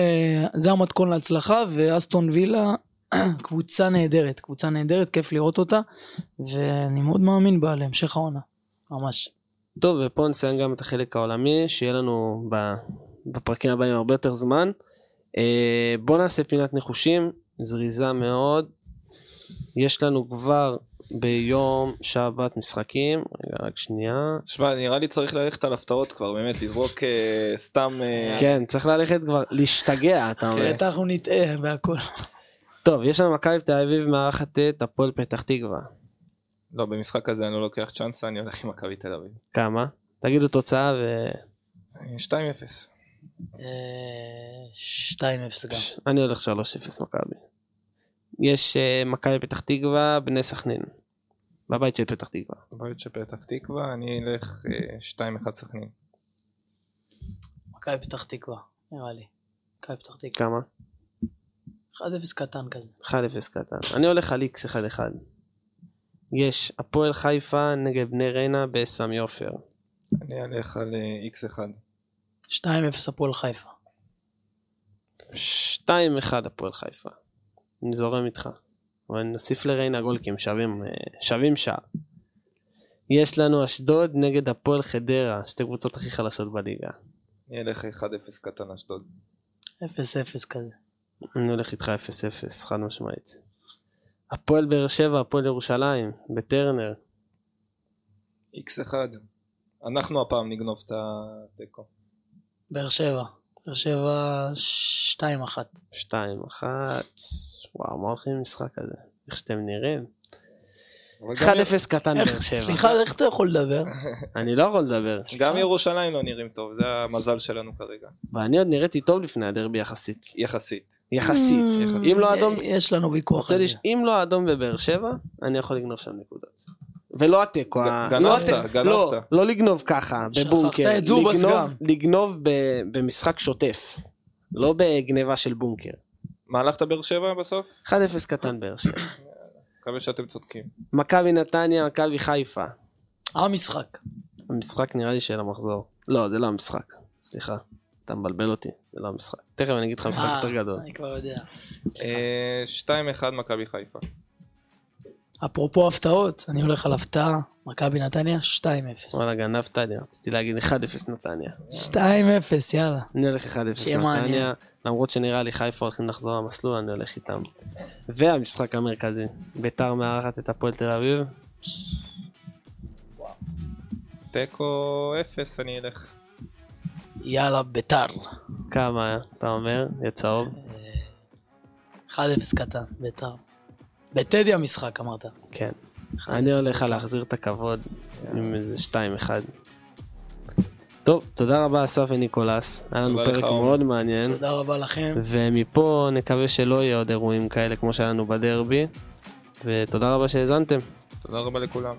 זה המתכון להצלחה, ואסטון וילה, קבוצה נהדרת, קבוצה נהדרת, כיף לראות אותה, ואני מאוד מאמין בה להמשך העונה, ממש. טוב, ופה נסיים גם את החלק העולמי, שיהיה לנו בפרקים הבאים הרבה יותר זמן. אה, בואו נעשה פינת ניחושים, זריזה מאוד. יש לנו כבר ביום שבת משחקים, רגע רק שנייה. שמע, נראה לי צריך ללכת על הפתעות כבר, באמת, לזרוק אה, סתם... אה, כן, צריך ללכת כבר, להשתגע, אתה אומר. אחרת אנחנו נטעה והכל. טוב, יש לנו מכבי תל אביב מארחת את הפועל פתח תקווה. לא, במשחק הזה אני לא לוקח צ'אנסה, אני הולך עם מכבי תל אביב. כמה? תגידו תוצאה ו... אה, 2-0. אה, 2-0 גם. אני הולך 3-0 מכבי. יש אה, מכבי פתח תקווה, בני סכנין. בבית של פתח תקווה. בית של פתח תקווה, אני אלך אה, 2-1 סכנין. מכבי פתח תקווה, נראה לי. מכבי פתח תקווה. כמה? 1-0 קטן כזה. 1-0 קטן. אני הולך על איקס 1-1. יש הפועל חיפה נגד בני ריינה בסמי עופר. אני אלך על אה, x1. 2-0 הפועל חיפה. 2-1 הפועל חיפה. אני זורם איתך. אבל נוסיף לריינה גול כי הם שווים, אה, שווים שער. יש לנו אשדוד נגד הפועל חדרה, שתי קבוצות הכי חלשות בליגה. אני אלך 1-0 קטן אשדוד. 0-0 כזה. אני הולך איתך 0-0, חד משמעית. הפועל באר שבע, הפועל ירושלים, בטרנר. x1. אנחנו הפעם נגנוב את התיקו. באר שבע. באר שבע 2-1. 2-1. וואו, מה הולכים למשחק הזה? איך שאתם נראים? אבל 1-0 גם- קטן באר שבע. סליחה, איך אתה יכול לדבר? אני לא יכול לדבר. גם ירושלים לא נראים טוב, זה המזל שלנו כרגע. ואני עוד נראיתי טוב לפני הדרבי יחסית. יחסית. יחסית. Mm, אם לא אדום, יש לנו ויכוח על. זה. אם לא האדום בבאר שבע, אני יכול לגנוב שם נקודות. ולא התיקו. ה- גנבת, לא גנבת. לא, לא לגנוב ככה, שכחת בבונקר. את זובס לגנוב- גם. לגנוב במשחק שוטף. לא בגניבה של בונקר. מה הלכת באר שבע בסוף? 1-0 קטן באר שבע. מקווה שאתם צודקים. מכבי נתניה, מכבי חיפה. המשחק. המשחק נראה לי של המחזור. לא, זה לא המשחק. סליחה. אתה מבלבל אותי, זה לא המשחק. תכף אני אגיד לך משחק אה, יותר גדול. אני כבר יודע. אה, 2-1 מכבי חיפה. אפרופו הפתעות, אני הולך על הפתעה. מכבי נתניה 2-0. וואלה, גנבת לי, רציתי להגיד 1-0 נתניה. 2-0, יאללה. אני הולך 1-0 שיהיה מעניין. נתניה, למרות שנראה לי חיפה הולכים לחזור למסלול, אני הולך איתם. והמשחק המרכזי, ביתר מארחת את הפועל תל אביב. תיקו אפס אני אלך. יאללה, ביתר. כמה אתה אומר? יהיה צהוב? 1-0 קטן, ביתר. בטדי המשחק אמרת. כן. 1-0 אני הולך להחזיר את הכבוד עם איזה 2-1. טוב, תודה רבה אסף וניקולס, היה לנו פרק. מאוד מעניין, תודה רבה לכם. ומפה נקווה שלא יהיה עוד אירועים כאלה כמו שהיה לנו בדרבי, ותודה רבה שהאזנתם. תודה רבה לכולם.